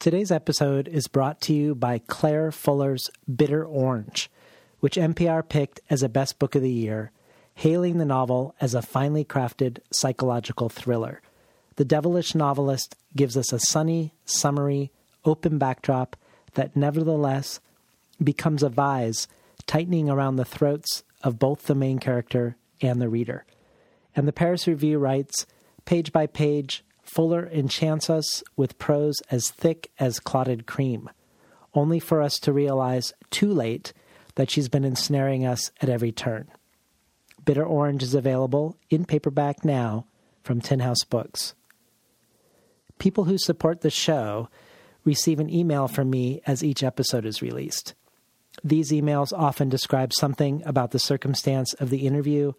Today's episode is brought to you by Claire Fuller's Bitter Orange, which NPR picked as a best book of the year, hailing the novel as a finely crafted psychological thriller. The devilish novelist gives us a sunny, summery, open backdrop that nevertheless becomes a vise tightening around the throats of both the main character and the reader. And the Paris Review writes, page by page, Fuller enchants us with prose as thick as clotted cream, only for us to realize too late that she's been ensnaring us at every turn. Bitter Orange is available in paperback now from Tin House Books. People who support the show receive an email from me as each episode is released. These emails often describe something about the circumstance of the interview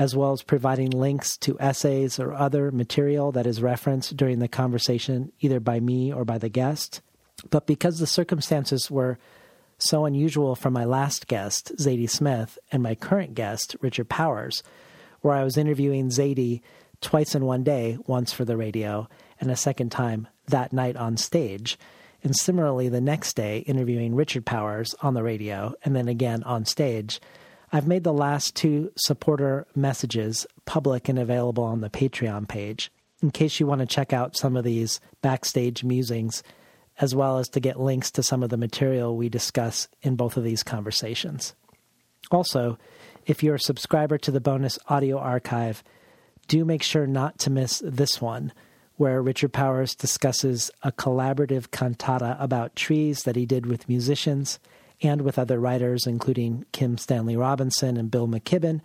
as well as providing links to essays or other material that is referenced during the conversation, either by me or by the guest. But because the circumstances were so unusual for my last guest, Zadie Smith, and my current guest, Richard Powers, where I was interviewing Zadie twice in one day, once for the radio, and a second time that night on stage. And similarly, the next day, interviewing Richard Powers on the radio, and then again on stage I've made the last two supporter messages public and available on the Patreon page in case you want to check out some of these backstage musings, as well as to get links to some of the material we discuss in both of these conversations. Also, if you're a subscriber to the bonus audio archive, do make sure not to miss this one, where Richard Powers discusses a collaborative cantata about trees that he did with musicians and with other writers, including Kim Stanley Robinson and Bill McKibben.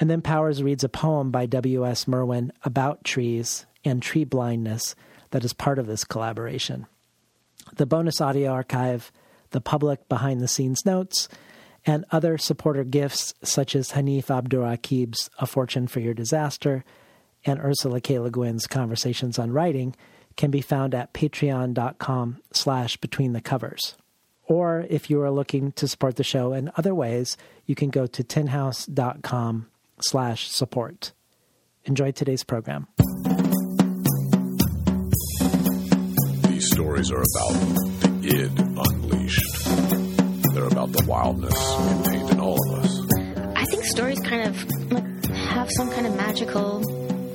And then Powers reads a poem by W.S. Merwin about trees and tree blindness that is part of this collaboration. The bonus audio archive, the public behind the scenes notes, and other supporter gifts such as Hanif Abdurraqib's A Fortune for Your Disaster and Ursula K. Le Guin's Conversations on Writing can be found at patreon.com slash between the covers. Or if you are looking to support the show in other ways, you can go to tinhouse.com slash support. Enjoy today's program. These stories are about the id unleashed. They're about the wildness contained in all of us. I think stories kind of have some kind of magical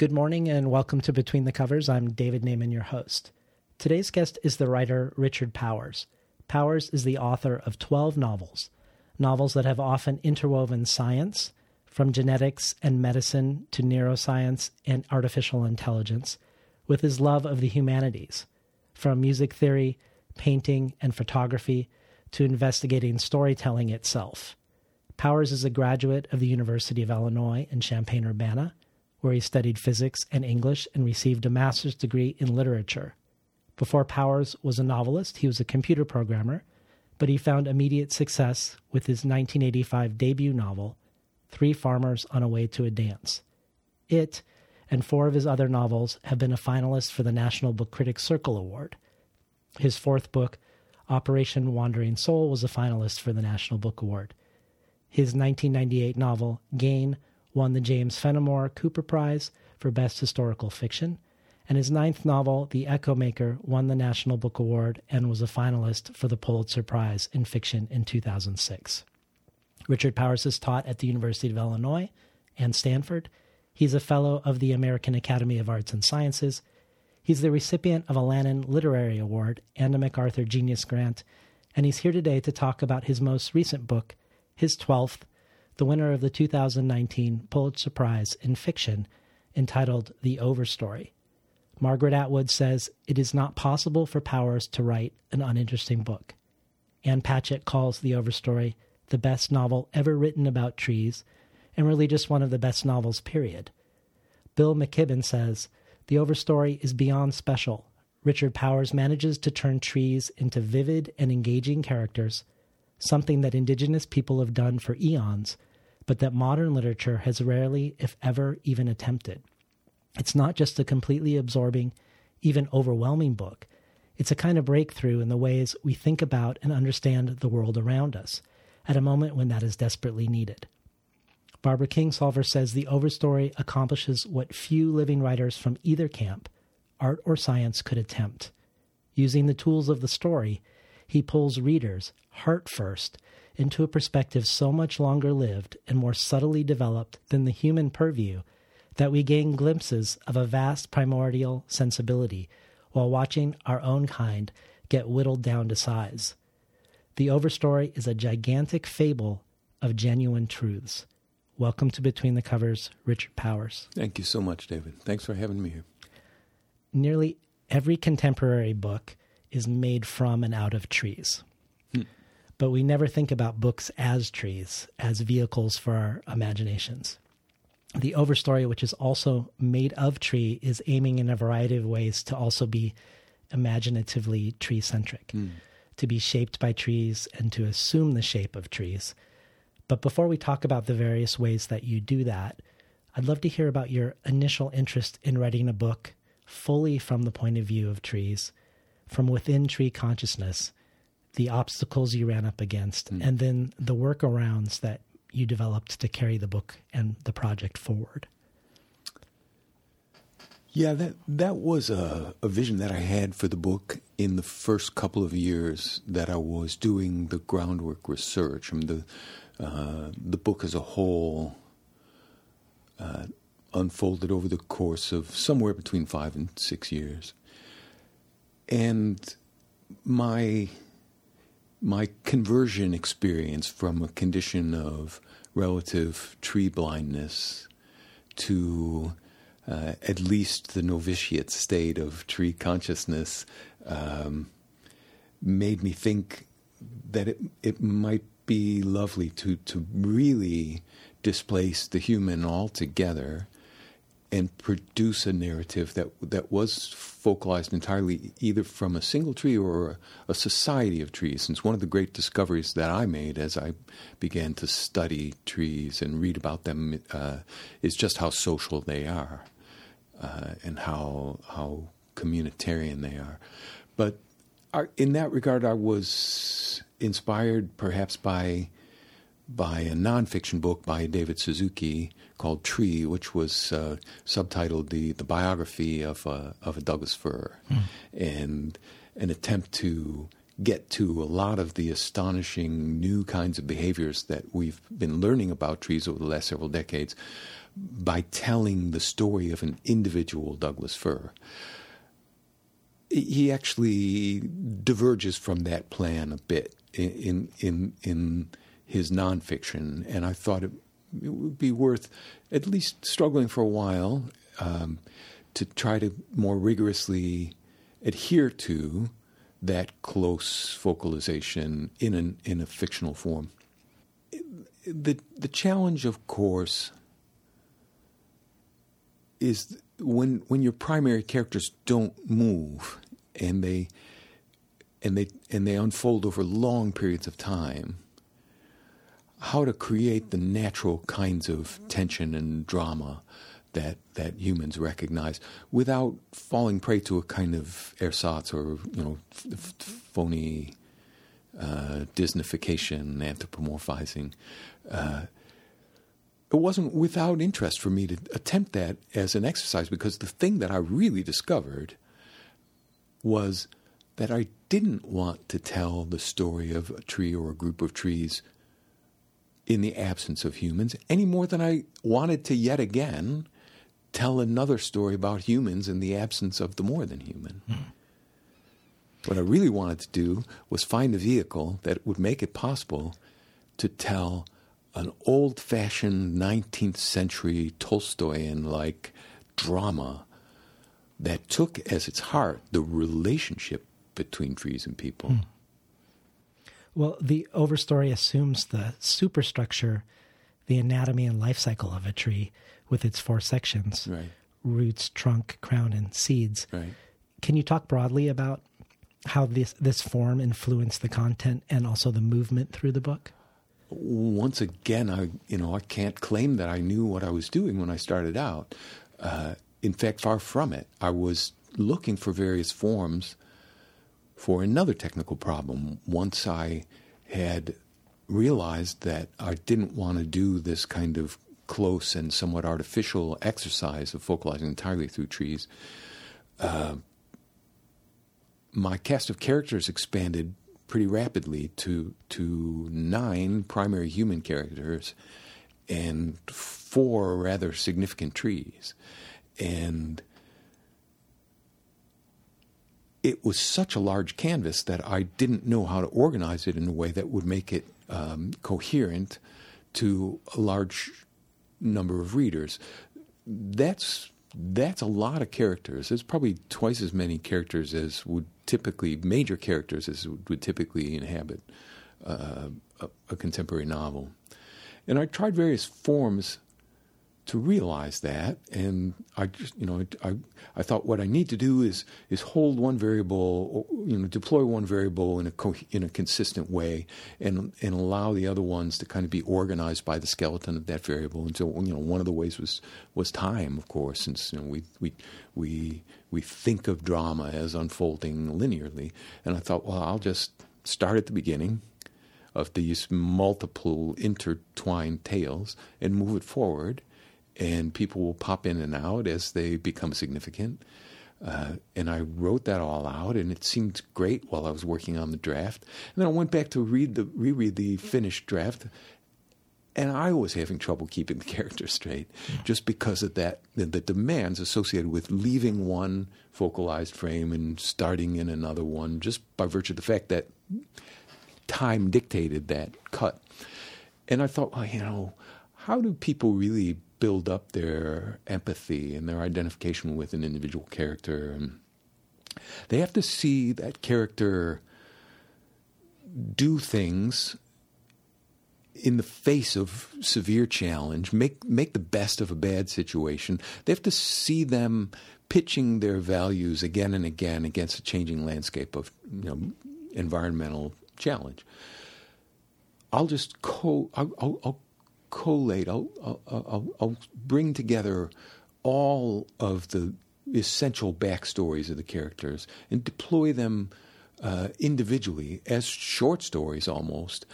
Good morning and welcome to Between the Covers. I'm David Naimon, your host. Today's guest is the writer Richard Powers. Powers is the author of 12 novels, novels that have often interwoven science, from genetics and medicine to neuroscience and artificial intelligence, with his love of the humanities, from music theory, painting, and photography to investigating storytelling itself. Powers is a graduate of the University of Illinois in Champaign Urbana where he studied physics and English and received a master's degree in literature. Before Powers was a novelist, he was a computer programmer, but he found immediate success with his 1985 debut novel, Three Farmers on a Way to a Dance. It and four of his other novels have been a finalist for the National Book Critics Circle Award. His fourth book, Operation Wandering Soul, was a finalist for the National Book Award. His 1998 novel, Gain, won the James Fenimore Cooper Prize for Best Historical Fiction, and his ninth novel, The Echo Maker, won the National Book Award and was a finalist for the Pulitzer Prize in Fiction in 2006. Richard Powers has taught at the University of Illinois and Stanford. He's a fellow of the American Academy of Arts and Sciences. He's the recipient of a Lannan Literary Award and a MacArthur Genius Grant, and he's here today to talk about his most recent book, his 12th, the winner of the 2019 Pulitzer Prize in Fiction, entitled The Overstory. Margaret Atwood says it is not possible for Powers to write an uninteresting book. Ann Patchett calls The Overstory the best novel ever written about trees, and really just one of the best novels, period. Bill McKibben says The Overstory is beyond special. Richard Powers manages to turn trees into vivid and engaging characters, something that indigenous people have done for eons, but that modern literature has rarely, if ever, even attempted. It's not just a completely absorbing, even overwhelming book. It's a kind of breakthrough in the ways we think about and understand the world around us at a moment when that is desperately needed. Barbara Kingsolver says the Overstory accomplishes what few living writers from either camp, art or science, could attempt. Using the tools of the story, he pulls readers, heart first, into a perspective so much longer lived and more subtly developed than the human purview that we gain glimpses of a vast primordial sensibility while watching our own kind get whittled down to size. The Overstory is a gigantic fable of genuine truths. Welcome to Between the Covers, Richard Powers. Thank you so much, David. Thanks for having me here. Nearly every contemporary book is made from and out of trees. But we never think about books as trees, as vehicles for our imaginations. The Overstory, which is also made of tree, is aiming in a variety of ways to also be imaginatively tree centric, Hmm. to be shaped by trees and to assume the shape of trees. But before we talk about the various ways that you do that, I'd love to hear about your initial interest in writing a book fully from the point of view of trees, from within tree consciousness, the obstacles you ran up against, and then the workarounds that you developed to carry the book and the project forward. Yeah, that that was a, a vision that I had for the book in the first couple of years that I was doing the groundwork research. I mean, the uh, the book as a whole uh, unfolded over the course of somewhere between five and six years, and my my conversion experience from a condition of relative tree blindness to uh, at least the novitiate state of tree consciousness um, made me think that it it might be lovely to to really displace the human altogether and produce a narrative that that was focalized entirely either from a single tree or a, society of trees. Since one of the great discoveries that I made as I began to study trees and read about them uh, is just how social they are uh, and how how communitarian they are. But our, in that regard, I was inspired perhaps by by a nonfiction book by David Suzuki called Tree, which was uh, subtitled the the biography of a, of a Douglas fir, Mm. and an attempt to get to a lot of the astonishing new kinds of behaviors that we've been learning about trees over the last several decades by telling the story of an individual Douglas fir. He actually diverges from that plan a bit in in in his nonfiction, and I thought it, it would be worth at least struggling for a while um, to try to more rigorously adhere to that close focalization in an in a fictional form. The the challenge, of course, is when when your primary characters don't move and they and they and they unfold over long periods of time how to create the natural kinds of tension and drama that that humans recognize without falling prey to a kind of ersatz or you know f- f- phony uh, Disneyfication, anthropomorphizing. Uh, it wasn't without interest for me to attempt that as an exercise because the thing that I really discovered was that I didn't want to tell the story of a tree or a group of trees in the absence of humans any more than I wanted to yet again tell another story about humans in the absence of the more than human. What I really wanted to do was find a vehicle that would make it possible to tell an old fashioned 19th century Tolstoyan like drama that took as its heart the relationship between trees and people. Hmm. Well, the overstory assumes the superstructure, the anatomy and life cycle of a tree with its four sections right. roots, trunk, crown, and seeds. Right. Can you talk broadly about how this, this form influenced the content and also the movement through the book? Once again, I you know I can't claim that I knew what I was doing when I started out. Uh, in fact, far from it. I was looking for various forms for another technical problem. Once I had realized that I didn't want to do this kind of close and somewhat artificial exercise of focalizing entirely through trees, uh, my cast of characters expanded pretty rapidly to to nine primary human characters and four rather significant trees. And it was such a large canvas that I didn't know how to organize it in a way that would make it um, coherent to a large number of readers. That's that's a lot of characters. It's probably twice as many characters as would typically major characters as would typically inhabit uh, a, a contemporary novel. And I tried various forms to realize that, and I just, you know, I, I thought what I need to do is is hold one variable, you know, deploy one variable in a co- in a consistent way, and and allow the other ones to kind of be organized by the skeleton of that variable. And so, you know, one of the ways was was time, of course, since you know we we we we think of drama as unfolding linearly, and I thought, well, I'll just start at the beginning of these multiple intertwined tales and move it forward and people will pop in and out as they become significant. Uh, and I wrote that all out, and it seemed great while I was working on the draft. And then I went back to read the reread the finished draft, and I was having trouble keeping the character straight, just because of that the, the demands associated with leaving one focalized frame and starting in another one, just by virtue of the fact that time dictated that cut. And I thought, well, you know, how do people really build up their empathy and their identification with an individual character. And they have to see that character do things in the face of severe challenge, make make the best of a bad situation. They have to see them pitching their values again and again against a changing landscape of you know environmental challenge. I'll just co I'll, I'll, I'll collate, I'll, I'll, I'll, bring together all of the essential backstories of the characters and deploy them uh, individually as short stories almost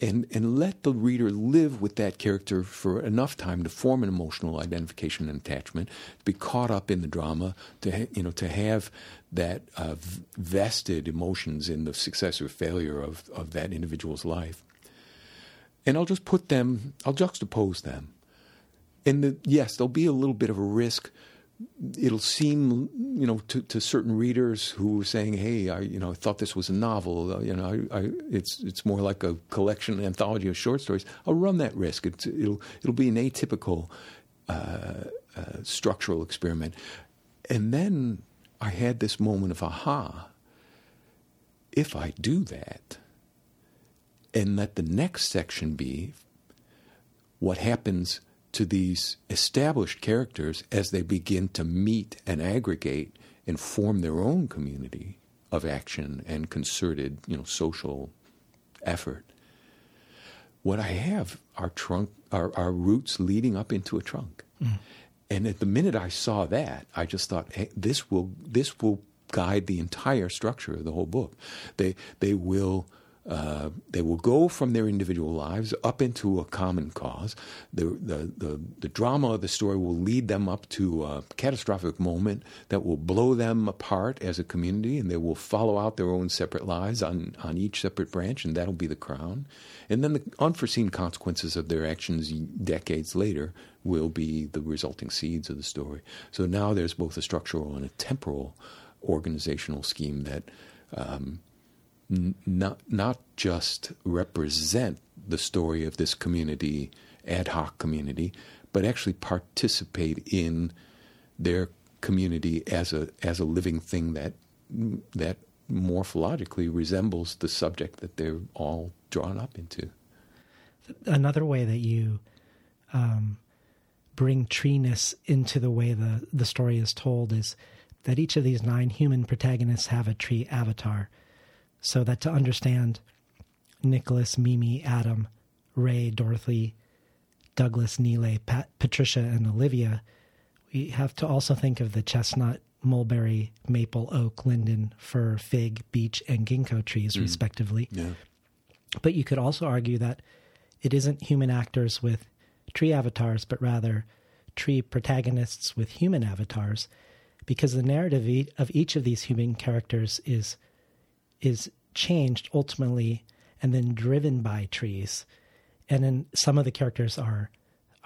and and let the reader live with that character for enough time to form an emotional identification and attachment, to be caught up in the drama, to ha- you know to have that uh, vested emotions in the success or failure of of that individual's life and I'll just put them, I'll juxtapose them. And the, yes, there'll be a little bit of a risk. It'll seem, you know, to, to certain readers who are saying, "Hey, I, you know, I thought this was a novel. Uh, you know, I, I, it's it's more like a collection, an anthology of short stories." I'll run that risk. It's, it'll it'll be an atypical uh, uh, structural experiment. And then I had this moment of aha. If I do that, and let the next section be what happens to these established characters as they begin to meet and aggregate and form their own community of action and concerted, you know, social effort. What I have are trunk are, are roots leading up into a trunk. Mm. And at the minute I saw that, I just thought, hey, this will this will guide the entire structure of the whole book. They they will uh, they will go from their individual lives up into a common cause. The, the, the, the, drama of the story will lead them up to a catastrophic moment that will blow them apart as a community, and they will follow out their own separate lives on, on each separate branch, and that'll be the crown. And then the unforeseen consequences of their actions decades later will be the resulting seeds of the story. So now there's both a structural and a temporal organizational scheme that. Um, not not just represent the story of this community, ad hoc community, but actually participate in their community as a as a living thing that that morphologically resembles the subject that they're all drawn up into. Another way that you um, bring treeness into the way the, the story is told is that each of these nine human protagonists have a tree avatar. So that to understand Nicholas, Mimi, Adam, Ray, Dorothy, Douglas, Neelay, Pat, Patricia, and Olivia, we have to also think of the chestnut, mulberry, maple, oak, linden, fir, fig, beech, and ginkgo trees, Mm. respectively. Yeah. But you could also argue that it isn't human actors with tree avatars, but rather tree protagonists with human avatars, because the narrative of each of these human characters is is changed ultimately and then driven by trees, and then some of the characters are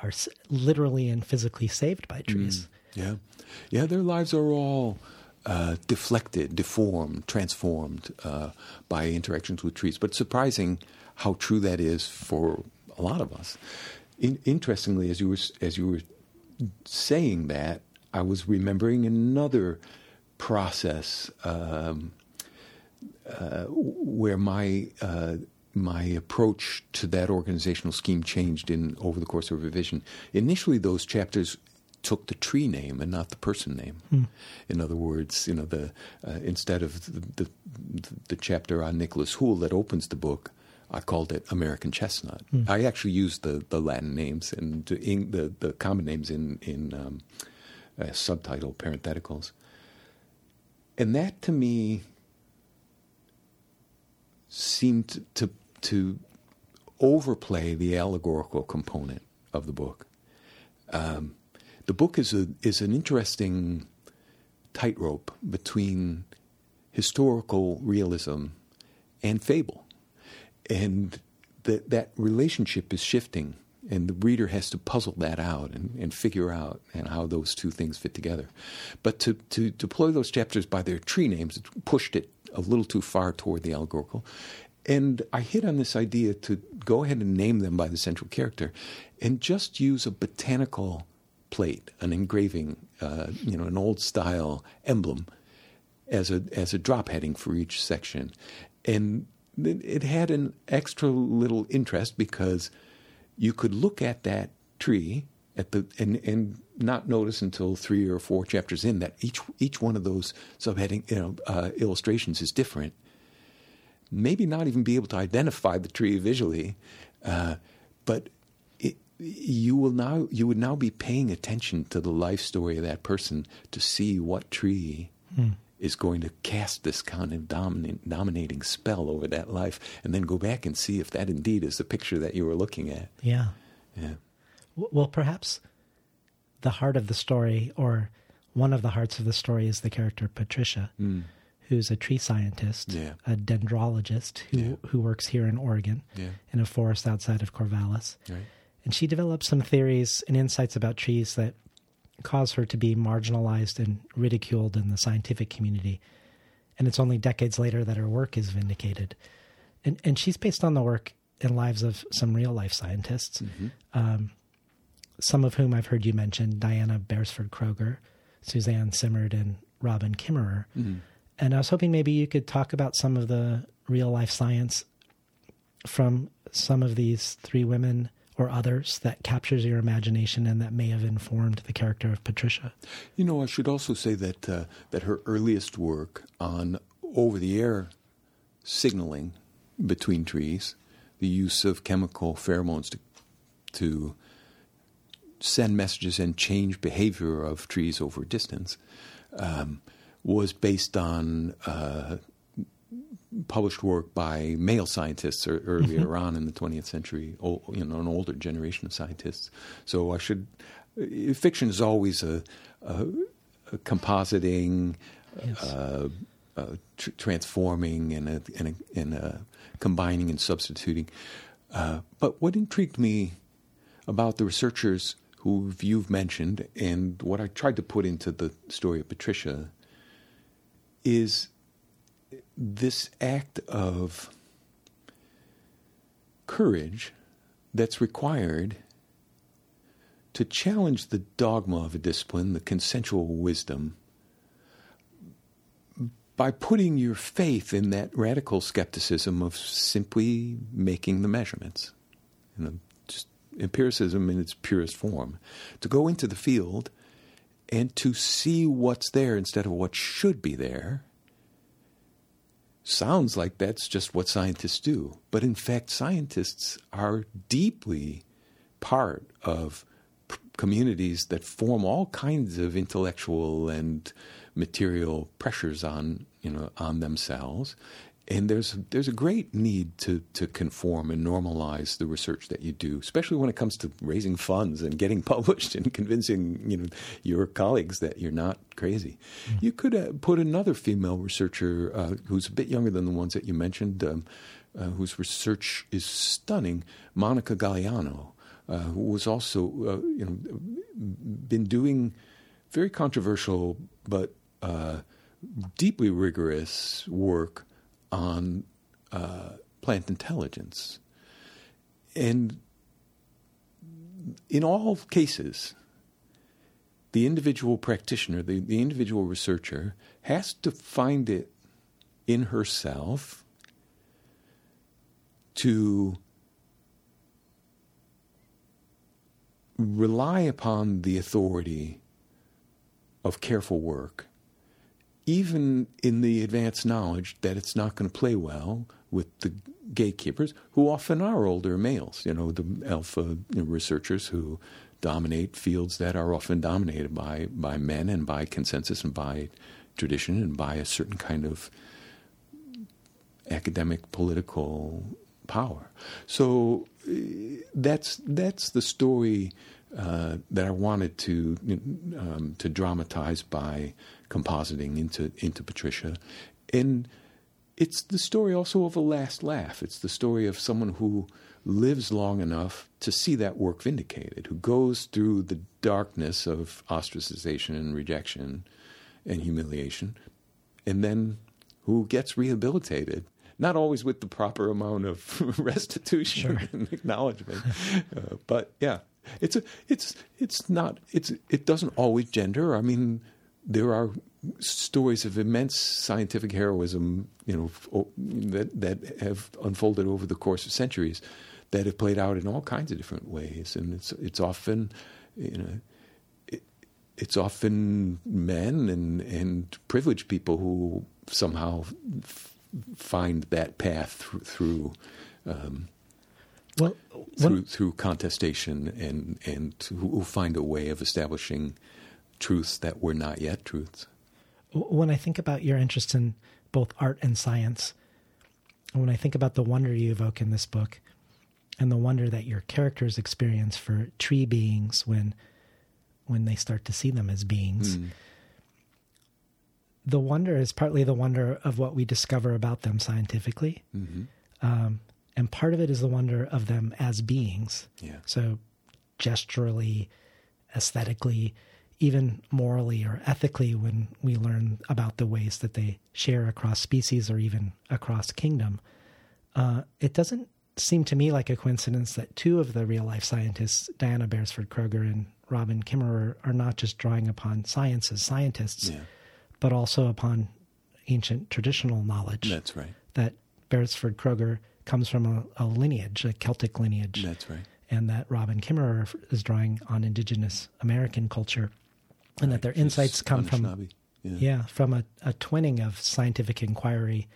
are literally and physically saved by trees. Yeah, yeah. Their lives are all uh, deflected, deformed, transformed uh, by interactions with trees. But surprising how true that is for a lot of us. In, interestingly, as you were as you were saying that, I was remembering another process um, uh, where my uh, my approach to that organizational scheme changed in over the course of revision. Initially, those chapters took the tree name and not the person name. Hmm. In other words, you know, the uh, instead of the, the the chapter on Nicholas Hoel that opens the book, I called it American Chestnut. Hmm. I actually used the, the Latin names and the the common names in in um, uh, subtitle parentheticals, and that to me seemed to to overplay the allegorical component of the book. Um, the book is a is an interesting tightrope between historical realism and fable, and that that relationship is shifting, and the reader has to puzzle that out and, and figure out and how those two things fit together. But to to deploy those chapters by their tree names pushed it a little too far toward the allegorical. And I hit on this idea to go ahead and name them by the central character and just use a botanical plate, an engraving, uh, you know, an old style emblem as a as a drop heading for each section. And it, had an extra little interest because you could look at that tree at the and and not notice until three or four chapters in that each each one of those subheading you know uh, illustrations is different. Maybe not even be able to identify the tree visually, uh, but it, you will now you would now be paying attention to the life story of that person to see what tree Hmm. is going to cast this kind of dominant, dominating spell over that life, and then go back and see if that indeed is the picture that you were looking at. Yeah. Yeah. Well, perhaps the heart of the story, or one of the hearts of the story, is the character Patricia, Mm. Who's a tree scientist, Yeah. a dendrologist who who works here in Oregon, Yeah. in a forest outside of Corvallis. Right. And she developed some theories and insights about trees that cause her to be marginalized and ridiculed in the scientific community. And it's only decades later that her work is vindicated. And and she's based on the work and lives of some real life scientists, um, some of whom I've heard you mention Diana Beresford Kreuger, Suzanne Simard, and Robin Kimmerer. Mhm. And I was hoping maybe you could talk about some of the real life science from some of these three women or others that captures your imagination and that may have informed the character of Patricia. You know, I should also say that uh, that her earliest work on over-the-air signaling between trees, the use of chemical pheromones to to send messages and change behavior of trees over distance, um, was based on uh, published work by male scientists or, earlier Mhm. on in the 20th century, you know, an older generation of scientists. So I should. uh, Fiction is always a, a, a compositing, uh, uh, tr- transforming, and a, and, a, and a combining and substituting. Uh, but what intrigued me about the researchers who you've mentioned and what I tried to put into the story of Patricia is this act of courage that's required to challenge the dogma of a discipline, the consensual wisdom, by putting your faith in that radical skepticism of simply making the measurements. You know, empiricism in its purest form. To go into the field and to see what's there instead of what should be there sounds like that's just what scientists do. But in fact, scientists are deeply part of p- communities that form all kinds of intellectual and material pressures on you know on themselves and there's there's a great need to to conform and normalize the research that you do, especially when it comes to raising funds and getting published and convincing you know your colleagues that you're not crazy. Mm-hmm. You could uh, put another female researcher uh, who's a bit younger than the ones that you mentioned, um, uh, whose research is stunning, Monica Gagliano, uh, who was also uh, you know been doing very controversial but uh, deeply rigorous work on uh, plant intelligence. And in all cases, the individual practitioner, the, the individual researcher, has to find it in herself to rely upon the authority of careful work even in the advanced knowledge that it's not going to play well with the gatekeepers, who often are older males, you know, the alpha researchers who dominate fields that are often dominated by, by men and by consensus and by tradition and by a certain kind of academic political power. So uh, that's that's the story uh, that I wanted to um, to dramatize by compositing into into Patricia, and it's the story also of a last laugh. It's the story of someone who lives long enough to see that work vindicated, who goes through the darkness of ostracization and rejection and humiliation, and then who gets rehabilitated not always with the proper amount of restitution sure. and acknowledgement. Uh, but yeah, it's a, it's it's not it's it doesn't always gender. I mean, there are stories of immense scientific heroism, you know, that that have unfolded over the course of centuries, that have played out in all kinds of different ways, and it's it's often, you know. it's often men and, and privileged people who somehow f- find that path through, through um, well, through, through contestation and and who find a way of establishing truths that were not yet truths. When I think about your interest in both art and science, and when I think about the wonder you evoke in this book, and the wonder that your characters experience for tree beings when when they start to see them as beings. Mm. The wonder is partly the wonder of what we discover about them scientifically. Mm-hmm. Um, and part of it is the wonder of them as beings. Yeah. So, gesturally, aesthetically, even morally or ethically, when we learn about the ways that they share across species or even across kingdom, uh, it doesn't seem to me like a coincidence that two of the real life scientists, Diana Beresford Kreuger and Robin Kimmerer, are not just drawing upon science as scientists, yeah. but also upon ancient traditional knowledge. That's right. That Beresford Kreuger comes from a, a lineage, a Celtic lineage. That's right. And that Robin Kimmerer is drawing on indigenous American culture, and right. that their insights come from yeah. yeah. from a, a twinning of scientific inquiry,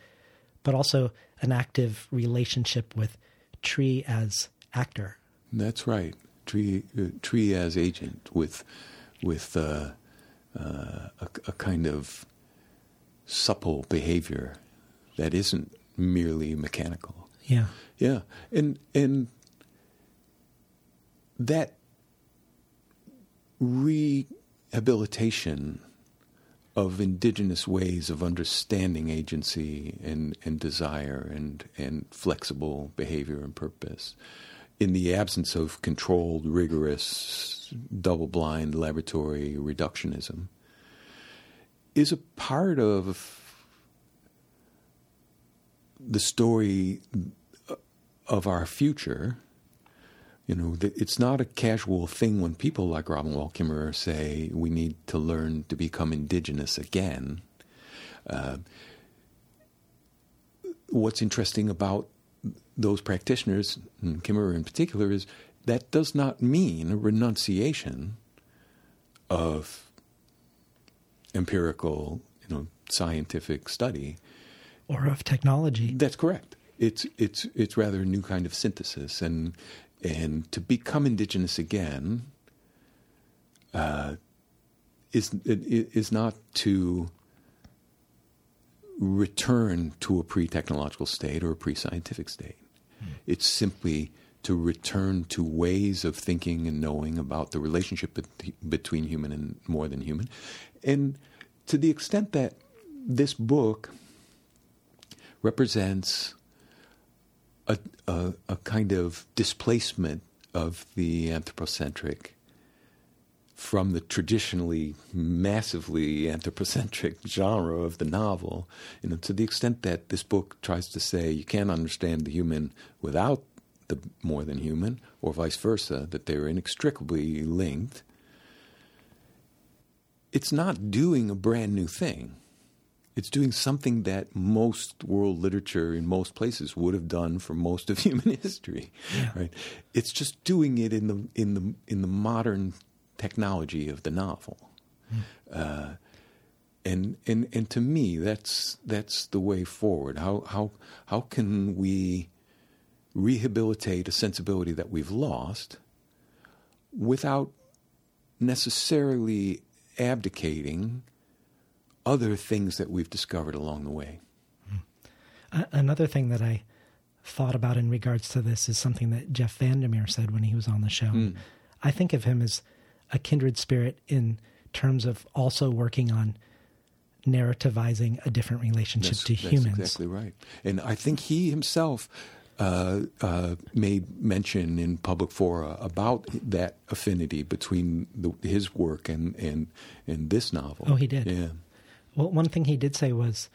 but also an active relationship with tree as actor. That's right. Tree uh, tree as agent with with uh, uh, a, a kind of supple behavior that isn't merely mechanical. Yeah. Yeah. And and that rehabilitation of indigenous ways of understanding agency and, and desire and, and flexible behavior and purpose. In the absence of controlled, rigorous, double blind laboratory reductionism is a part of the story of our future You know, it's not a casual thing when people like Robin Wall Kimmerer say we need to learn to become indigenous again. Uh, what's interesting about those practitioners, and Kimmerer in particular, is that does not mean a renunciation of empirical, you know, scientific study or of technology. That's correct. It's it's it's rather a new kind of synthesis, and and to become indigenous again uh, is is not to return to a pre-technological state or a pre-scientific state. Mm. It's simply to return to ways of thinking and knowing about the relationship between human and more than human, and to the extent that this book represents a, a, a kind of displacement of the anthropocentric from the traditionally massively anthropocentric genre of the novel, you know, to the extent that this book tries to say you can't understand the human without the more than human, or vice versa, that they're inextricably linked, it's not doing a brand new thing. It's doing something that most world literature in most places would have done for most of human history, yeah. right? It's just doing it in the in the in the modern technology of the novel, mm. uh, and and and to me, that's that's the way forward. How how how can we rehabilitate a sensibility that we've lost without necessarily abdicating other things that we've discovered along the way. Another thing that I thought about in regards to this is something that Jeff Vandermeer said when he was on the show. Mm. I think of him as a kindred spirit in terms of also working on narrativizing a different relationship that's, to that's humans. Exactly right. And I think he himself uh, uh, made mention in public fora about that affinity between the, his work and, and and this novel. Oh, he did. Yeah. Well, one thing he did say was,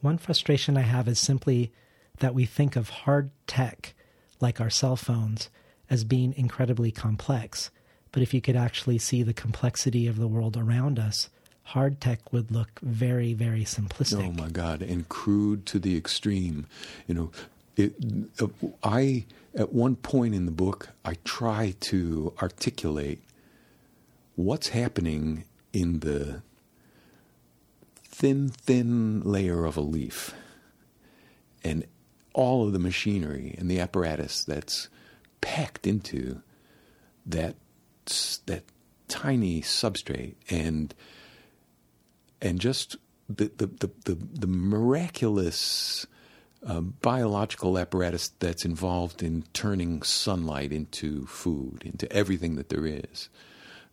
one frustration I have is simply that we think of hard tech, like our cell phones, as being incredibly complex. But if you could actually see the complexity of the world around us, hard tech would look very, very simplistic. Oh my God, and crude to the extreme. You know, it, uh, I at one point in the book I try to articulate what's happening in the thin, thin layer of a leaf, and all of the machinery and the apparatus that's packed into that that tiny substrate, and and just the the the, the, the miraculous uh, biological apparatus that's involved in turning sunlight into food, into everything that there is.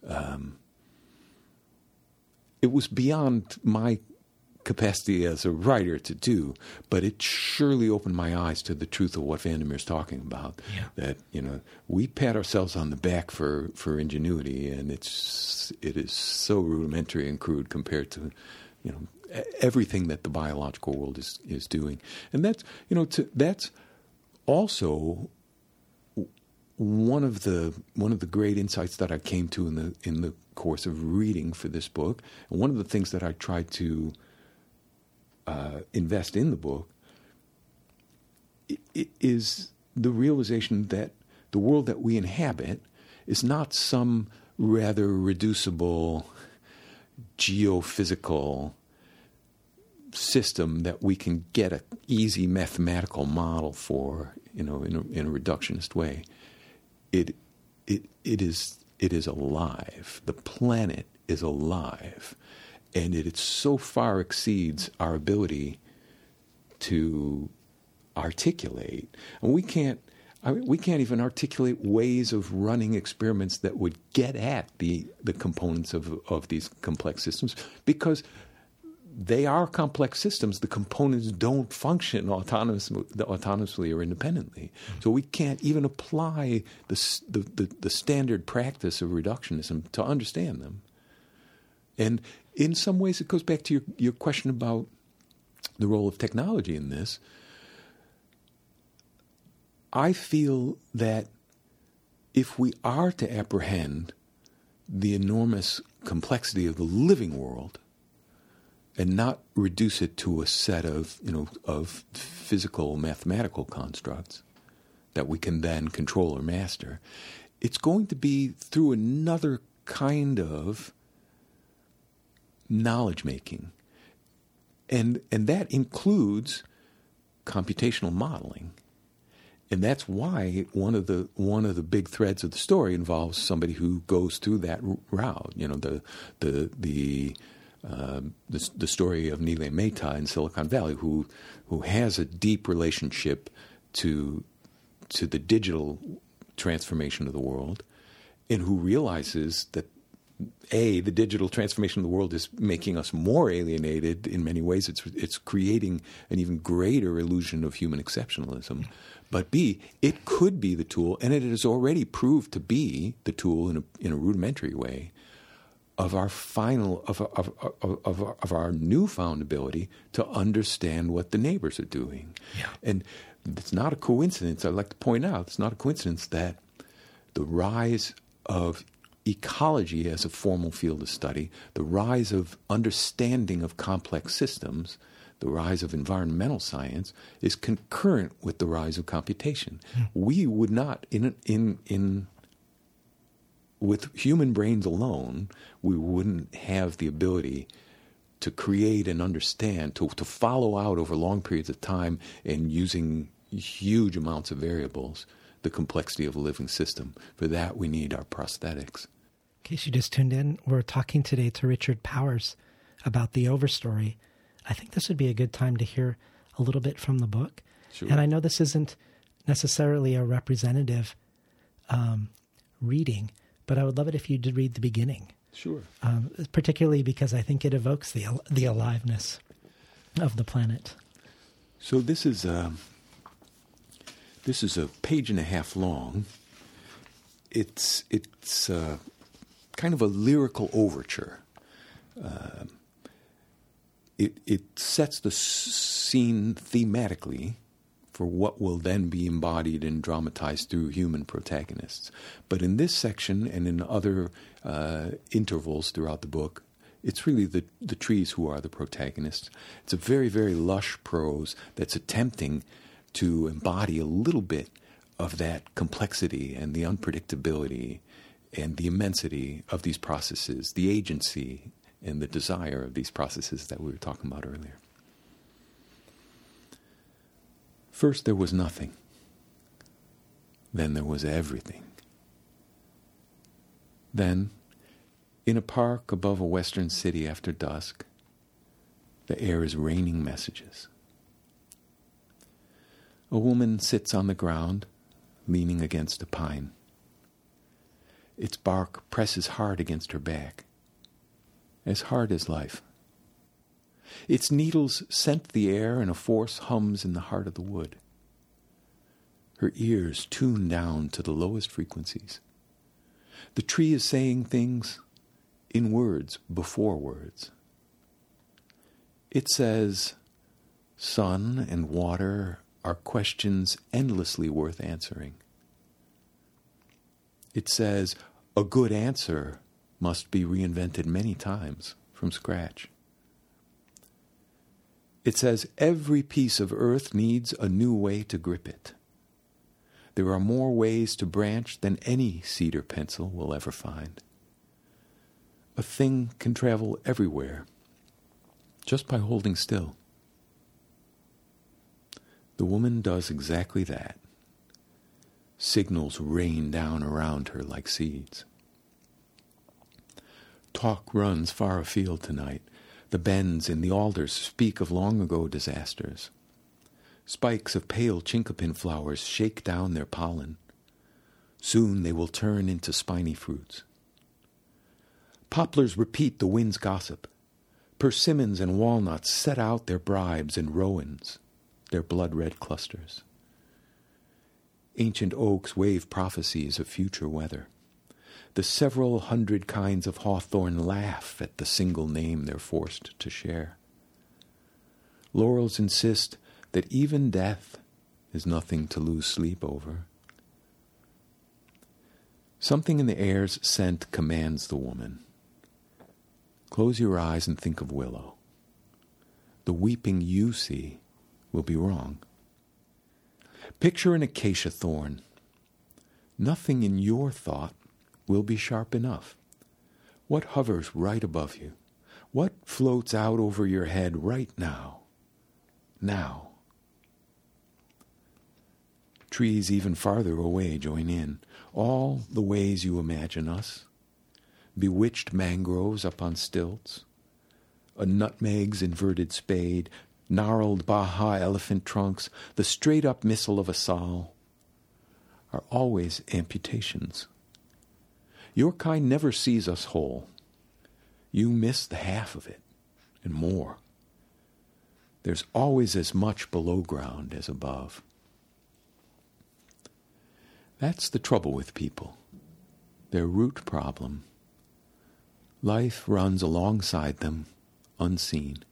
Um, it was beyond my capacity as a writer to do, but it surely opened my eyes to the truth of what Vandermeer's talking about. Yeah. That you know we pat ourselves on the back for for ingenuity, and it's it is so rudimentary and crude compared to you know everything that the biological world is is doing, and that's you know to, that's also one of the one of the great insights that I came to in the in the course of reading for this book, and one of the things that I tried to uh, invest in the book is the realization that the world that we inhabit is not some rather reducible geophysical system that we can get an easy mathematical model for, you know, in a, in a reductionist way. It, it, it is it is alive. The planet is alive and it, it so far exceeds our ability to articulate. And we can't. I mean, we can't even articulate ways of running experiments that would get at the, the components of, of these complex systems because they are complex systems. The components don't function autonomously, or independently. So we can't even apply the, the, the, the standard practice of reductionism to understand them. And in some ways, it goes back to your, your question about the role of technology in this. I feel that if we are to apprehend the enormous complexity of the living world and not reduce it to a set of, you know, of physical mathematical constructs that we can then control or master, it's going to be through another kind of knowledge making. And and that includes computational modeling. And that's why one of the one of the big threads of the story involves somebody who goes through that route. You know, the the the uh, the, the, story of Neelay Mehta in Silicon Valley, who who has a deep relationship to to the digital transformation of the world, and who realizes that a the digital transformation of the world is making us more alienated in many ways. It's it's creating an even greater illusion of human exceptionalism. But B, it could be the tool, and it has already proved to be the tool in a, in a rudimentary way of our final of, of, of, of, of our newfound ability to understand what the neighbors are doing. Yeah. And it's not a coincidence. I'd like to point out it's not a coincidence that the rise of ecology as a formal field of study, the rise of understanding of complex systems, the rise of environmental science is concurrent with the rise of computation. Mm. We would not, in, in, in, with human brains alone, we wouldn't have the ability to create and understand, to, to follow out over long periods of time and using huge amounts of variables the complexity of a living system. For that, we need our prosthetics. In case you just tuned in, we're talking today to Richard Powers about the Overstory, I think this would be a good time to hear a little bit from the book. Sure. And I know this isn't necessarily a representative um, reading, but I would love it if you did read the beginning. Sure. Um, particularly because I think it evokes the the aliveness of the planet. So this is a um, this is a page and a half long. It's it's uh, kind of a lyrical overture. Uh, it, it sets the scene thematically for what will then be embodied and dramatized through human protagonists. But in this section and in other uh, intervals throughout the book, it's really the, the trees who are the protagonists. It's a very, very lush prose that's attempting to embody a little bit of that complexity and the unpredictability and the immensity of these processes, the agency and the desire of these processes that we were talking about earlier. First, there was nothing. Then there was everything. Then, in a park above a western city after dusk, the air is raining messages. A woman sits on the ground, leaning against a pine. Its bark presses hard against her back as hard as life. Its needles scent the air, and a force hums in the heart of the wood. Her ears tune down to the lowest frequencies. The tree is saying things in words before words. It says, Sun and water are questions endlessly worth answering. It says, A good answer must be reinvented many times from scratch. It says every piece of earth needs a new way to grip it. There are more ways to branch than any cedar pencil will ever find. A thing can travel everywhere just by holding still. The woman does exactly that. Signals rain down around her like seeds. Talk runs far afield tonight. The bends in the alders speak of long ago disasters. Spikes of pale chinkapin flowers shake down their pollen. Soon they will turn into spiny fruits. Poplars repeat the wind's gossip. Persimmons and walnuts set out their bribes and rowans, their blood red clusters. Ancient oaks wave prophecies of future weather. The several hundred kinds of hawthorn laugh at the single name they're forced to share. Laurels insist that even death is nothing to lose sleep over. Something in the air's scent commands the woman. Close your eyes and think of willow. The weeping you see will be wrong. Picture an acacia thorn. Nothing in your thought will be sharp enough. What hovers right above you? What floats out over your head right now? Now. Trees even farther away join in. All the ways you imagine us. Bewitched mangroves up on stilts. A nutmeg's inverted spade. Gnarled Baja elephant trunks. The straight up missile of a sal. Are always amputations. Your kind never sees us whole. You miss the half of it and more. There's always as much below ground as above. That's the trouble with people, their root problem. Life runs alongside them, unseen.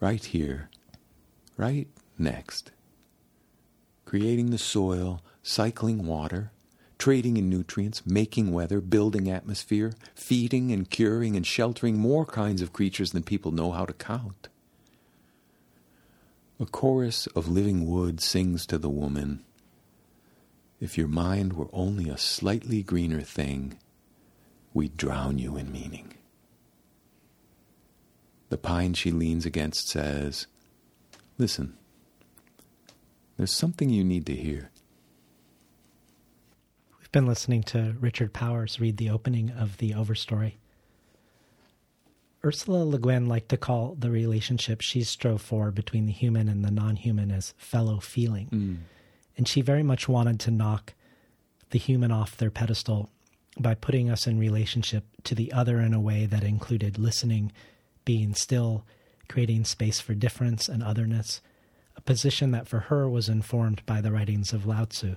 Right here, right next. Creating the soil, cycling water, trading in nutrients, making weather, building atmosphere, feeding and curing and sheltering more kinds of creatures than people know how to count. A chorus of living wood sings to the woman If your mind were only a slightly greener thing, we'd drown you in meaning. The pine she leans against says, Listen, there's something you need to hear. We've been listening to Richard Powers read the opening of the Overstory. Ursula Le Guin liked to call the relationship she strove for between the human and the non human as fellow feeling. Mm. And she very much wanted to knock the human off their pedestal by putting us in relationship to the other in a way that included listening, being still, creating space for difference and otherness, a position that for her was informed by the writings of Lao Tzu.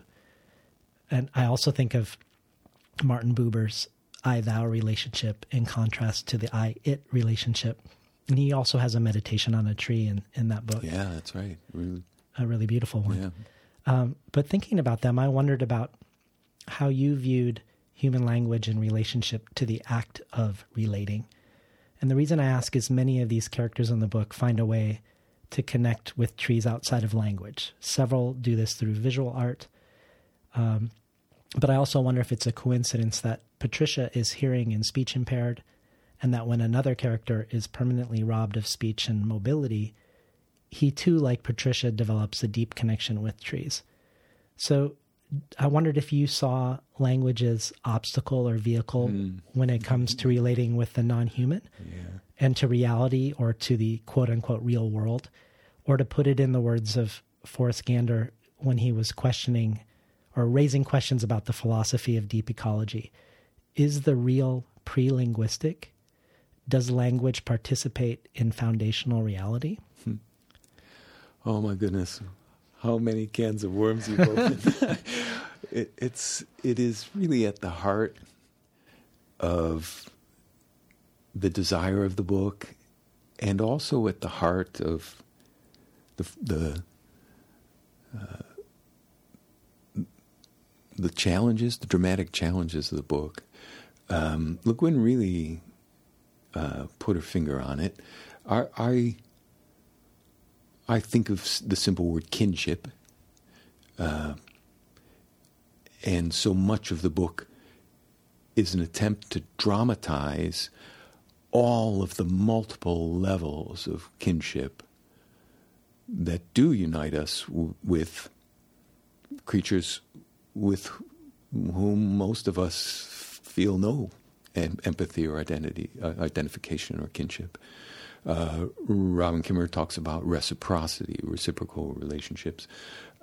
And I also think of Martin Buber's I thou relationship in contrast to the I it relationship. And he also has a meditation on a tree in, in that book. Yeah, that's right. Really, a really beautiful one. yeah. Um, but thinking about them, I wondered about how you viewed human language in relationship to the act of relating. And the reason I ask is many of these characters in the book find a way to connect with trees outside of language. Several do this through visual art. Um, but I also wonder if it's a coincidence that Patricia is hearing and speech impaired, and that when another character is permanently robbed of speech and mobility, he too, like Patricia, develops a deep connection with trees. So I wondered if you saw language as obstacle or vehicle Mm. when it comes to relating with the non human Yeah. and to reality or to the quote unquote real world, or to put it in the words of Forrest Gander when he was questioning or raising questions about the philosophy of deep ecology. Is the real pre linguistic? Does language participate in foundational reality? Oh my goodness, how many cans of worms you've opened! it, it's it is really at the heart of the desire of the book, and also at the heart of the the uh, the challenges, the dramatic challenges of the book. Um, Le Guin really uh, put her finger on it. I, I I think of the simple word kinship, uh, and so much of the book is an attempt to dramatize all of the multiple levels of kinship that do unite us w- with creatures with whom most of us feel no em- empathy or identity, uh, identification or kinship. Uh, Robin Kimmerer talks about reciprocity, reciprocal relationships.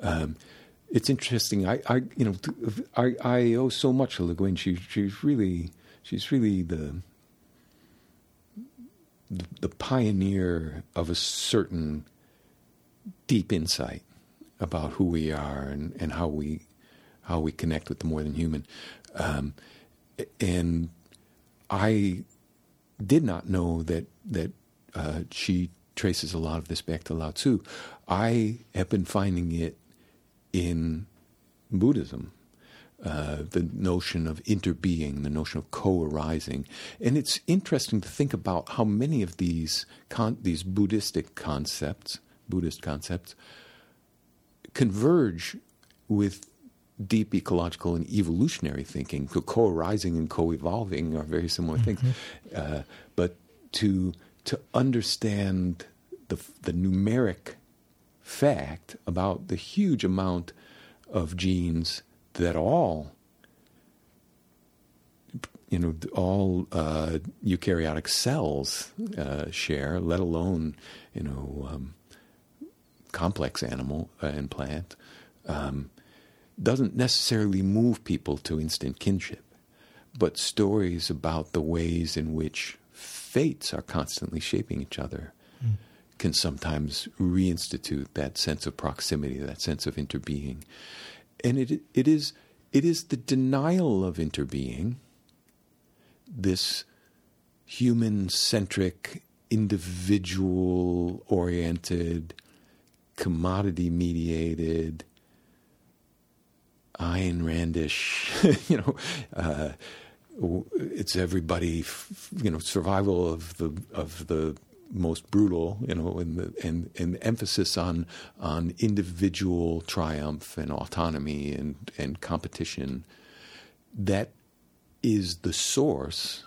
Um, it's interesting. I, I, you know, I, I owe so much to Le Guin. She, she's really, she's really the, the, the pioneer of a certain deep insight about who we are and, and how we, how we connect with the more than human. Um, and I did not know that that uh, she traces a lot of this back to Lao Tzu. I have been finding it in Buddhism. uh, the notion of interbeing, the notion of co-arising, and it's interesting to think about how many of these con- these Buddhistic concepts, Buddhist concepts, converge with deep ecological and evolutionary thinking. Co-arising and co-evolving are very similar things, uh, but to to understand the the numeric fact about the huge amount of genes that all you know all uh, eukaryotic cells uh, share, let alone you know um, complex animal uh, and plant, um, doesn't necessarily move people to instant kinship, but stories about the ways in which fates are constantly shaping each other. Mm. Can sometimes reinstitute that sense of proximity, that sense of interbeing, and it it is it is the denial of interbeing, this human centric, individual oriented, commodity mediated, Ayn Randish, you know, uh, it's everybody, you know, survival of the of the most brutal, you know, and the, and and emphasis on on individual triumph and autonomy and and competition. That is the source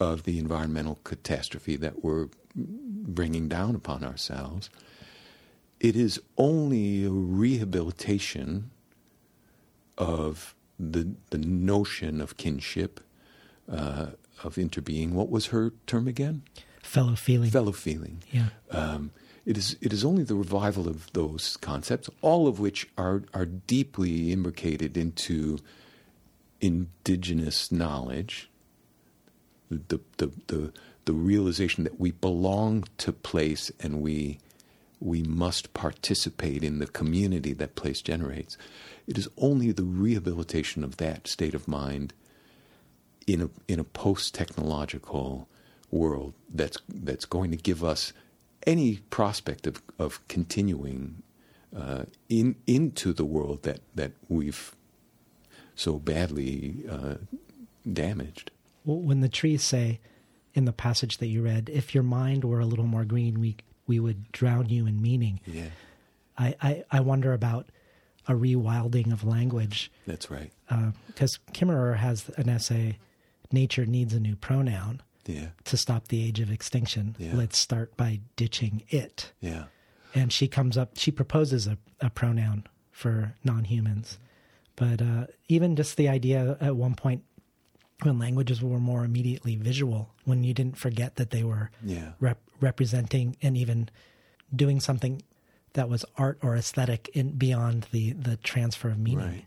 of the environmental catastrophe that we're bringing down upon ourselves. It is only a rehabilitation of the the notion of kinship, uh, of interbeing. What was her term again? Fellow feeling. Fellow feeling. Yeah. Um, it is it is only the revival of those concepts, all of which are are deeply imbricated into indigenous knowledge. The the the the realization that we belong to place and we we must participate in the community that place generates. It is only the rehabilitation of that state of mind in a in a post technological world that's that's going to give us any prospect of of continuing uh, in into the world that that we've so badly uh, damaged. Well, when the trees say in the passage that you read, "If your mind were a little more green, we we would drown you in meaning." Yeah, I I, I wonder about a rewilding of language. That's right. Because uh, Kimmerer has an essay, "Nature needs a new pronoun." Yeah. To stop the age of extinction, Yeah. let's start by ditching it. Yeah. And she comes up, she proposes a, a pronoun for non humans. But uh, even just the idea at one point when languages were more immediately visual, when you didn't forget that they were Yeah. rep- representing and even doing something that was art or aesthetic in beyond the, the transfer of meaning. Right.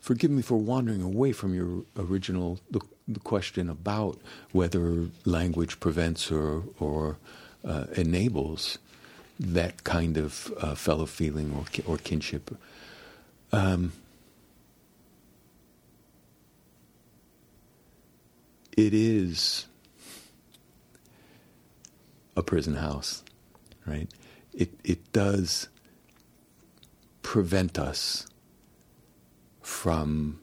Forgive me for wandering away from your original the, the question about whether language prevents or or uh, enables that kind of uh, fellow feeling or or kinship. Um, it is a prison house, right? It it does prevent us from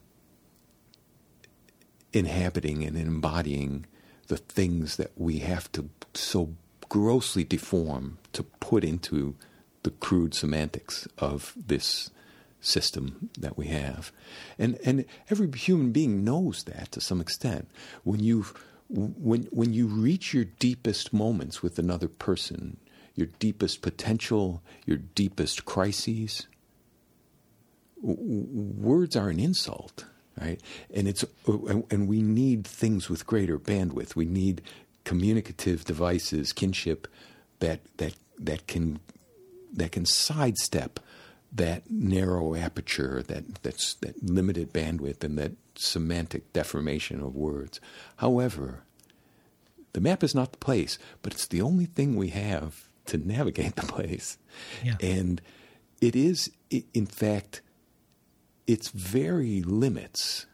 inhabiting and embodying the things that we have to so grossly deform to put into the crude semantics of this system that we have. And and every human being knows that to some extent. When you when when you reach your deepest moments with another person, your deepest potential, your deepest crises, w- words are an insult, right? And it's and we need things with greater bandwidth. We need communicative devices, kinship that that that can that can sidestep that narrow aperture, that that's that limited bandwidth, and that semantic deformation of words. However, the map is not the place, but it's the only thing we have to navigate the place. Yeah. And it is, in fact, its very limits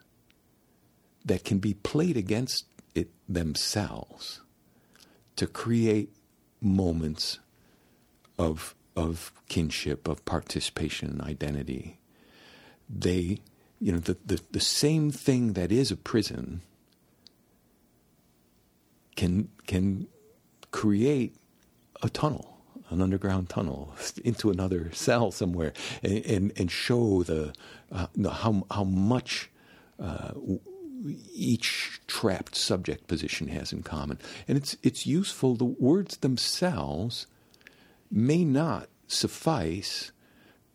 that can be played against it themselves to create moments of of kinship, of participation and identity. They you know, the, the, the same thing that is a prison can can create a tunnel, an underground tunnel into another cell somewhere, and and, and show the uh, how how much. Uh, each trapped subject position has in common, and it's it's useful. The words themselves may not suffice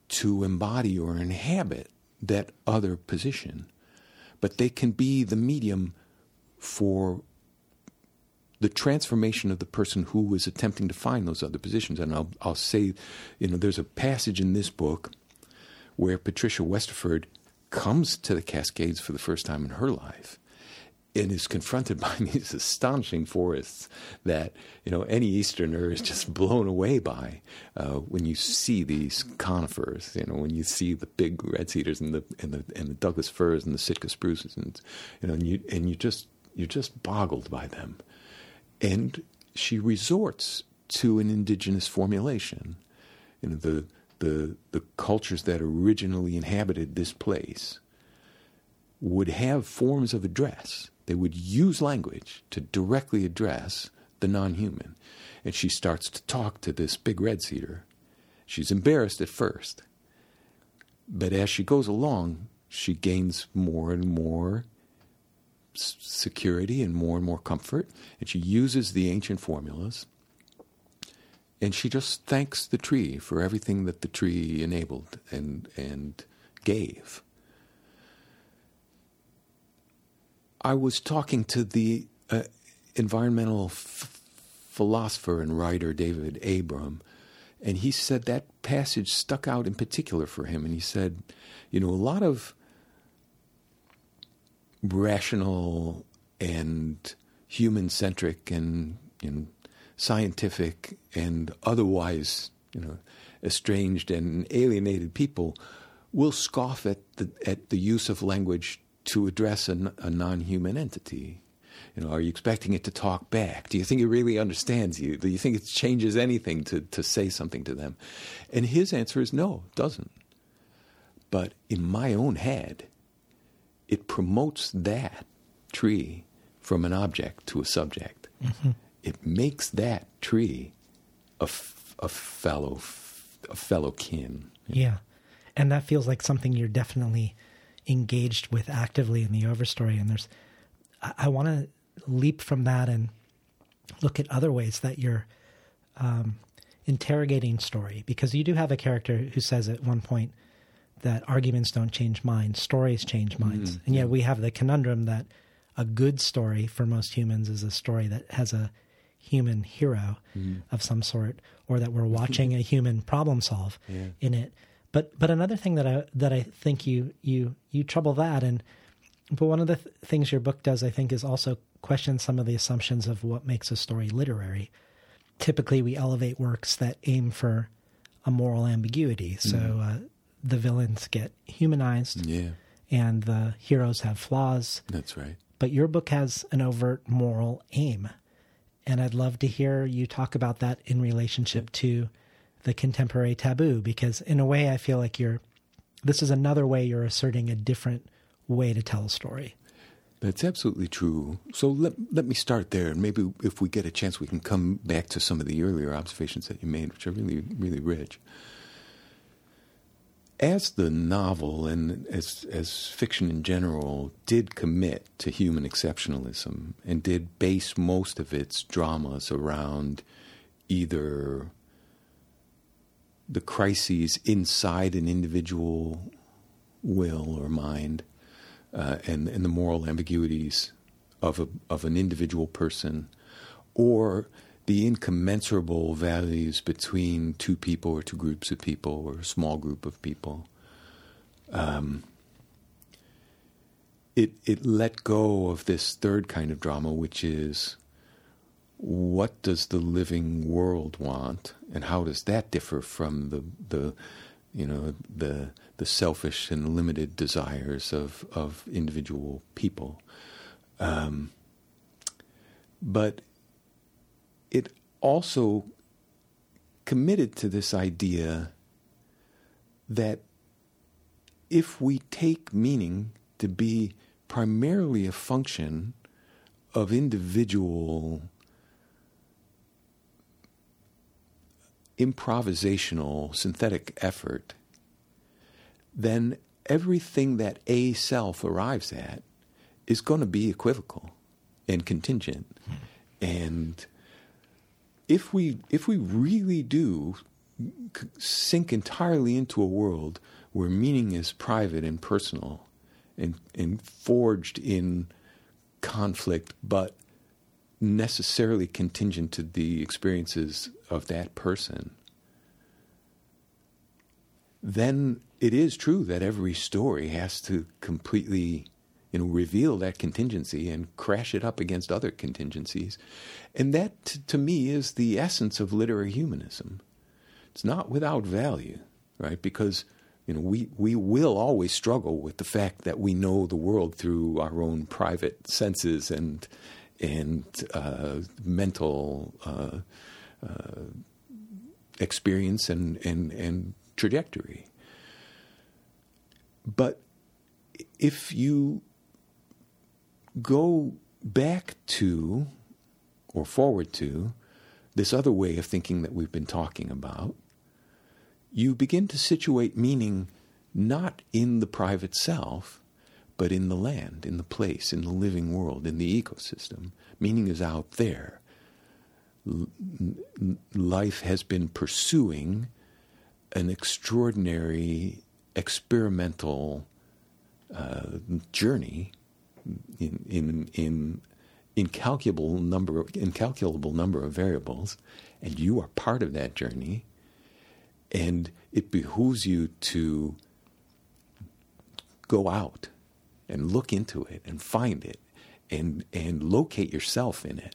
to embody or inhabit that other position, but they can be the medium for the transformation of the person who is attempting to find those other positions. And I'll, I'll say, you know, there's a passage in this book where Patricia Westerford comes to the Cascades for the first time in her life and is confronted by these astonishing forests that you know any Easterner is just blown away by uh, when you see these conifers. You know when you see the big red cedars and the and the and the Douglas firs and the Sitka spruces, and you know and you and you just you're just boggled by them. And she resorts to an indigenous formulation. You know, the, the, the cultures that originally inhabited this place would have forms of address. They would use language to directly address the non human. And she starts to talk to this big red cedar. She's embarrassed at first. But as she goes along, she gains more and more security and more and more comfort. And she uses the ancient formulas. And she just thanks the tree for everything that the tree enabled and, and gave. I was talking to the uh, environmental f- philosopher and writer David Abram, and he said that passage stuck out in particular for him. And he said, you know, a lot of rational and human centric and you know, scientific and otherwise you know estranged and alienated people will scoff at the at the use of language to address a, a non-human entity. You know, are you expecting it to talk back? Do you think it really understands you? Do you think it changes anything to, to say something to them? And his answer is no, it doesn't. But in my own head, it promotes that tree from an object to a subject. Mm-hmm. It makes that tree a, f- a fellow a fellow kin. Yeah, and that feels like something you're definitely engaged with actively in the overstory. And there's, I, I want to leap from that and look at other ways that you're um, interrogating story because you do have a character who says at one point that arguments don't change minds, stories change minds. Mm-hmm. And yet we have the conundrum that a good story for most humans is a story that has a human hero mm-hmm. of some sort, or that we're watching a human problem solve yeah. in it. But but another thing that I that I think you you you trouble that and but one of the th- things your book does I think is also question some of the assumptions of what makes a story literary. Typically, we elevate works that aim for a moral ambiguity. So, mm. uh, the villains get humanized. Yeah. And the heroes have flaws. That's right. But your book has an overt moral aim. And I'd love to hear you talk about that in relationship to the contemporary taboo, because in a way, I feel like you're, this is another way you're asserting a different way to tell a story. That's absolutely true. So let, let me start there, and maybe if we get a chance, we can come back to some of the earlier observations that you made, which are really, really rich as the novel and as, as fiction in general did commit to human exceptionalism and did base most of its dramas around either the crises inside an individual will or mind uh, and, and the moral ambiguities of, a, of an individual person, or the incommensurable values between two people or two groups of people or a small group of people. Um, it it let go of this third kind of drama, which is what does the living world want, and how does that differ from the the you know the the selfish and limited desires of of individual people. Um, but it also committed to this idea that if we take meaning to be primarily a function of individual improvisational synthetic effort, then everything that a self arrives at is going to be equivocal and contingent. Hmm. And if we if we really do sink entirely into a world where meaning is private and personal and, and forged in conflict, but necessarily contingent to the experiences of that person, then it is true that every story has to completely you know reveal that contingency and crash it up against other contingencies. And that t- to me is the essence of literary humanism. It's not without value right? Because you know we we will always struggle with the fact that we know the world through our own private senses and and uh, mental uh, uh, experience and and and trajectory. But if you go back to or forward to this other way of thinking that we've been talking about, you begin to situate meaning not in the private self, but in the land, in the place, in the living world, in the ecosystem. Meaning is out there. Life has been pursuing an extraordinary experimental uh, journey in, in, in incalculable number of, incalculable number of variables, and you are part of that journey. And it behooves you to go out and look into it and find it and and locate yourself in it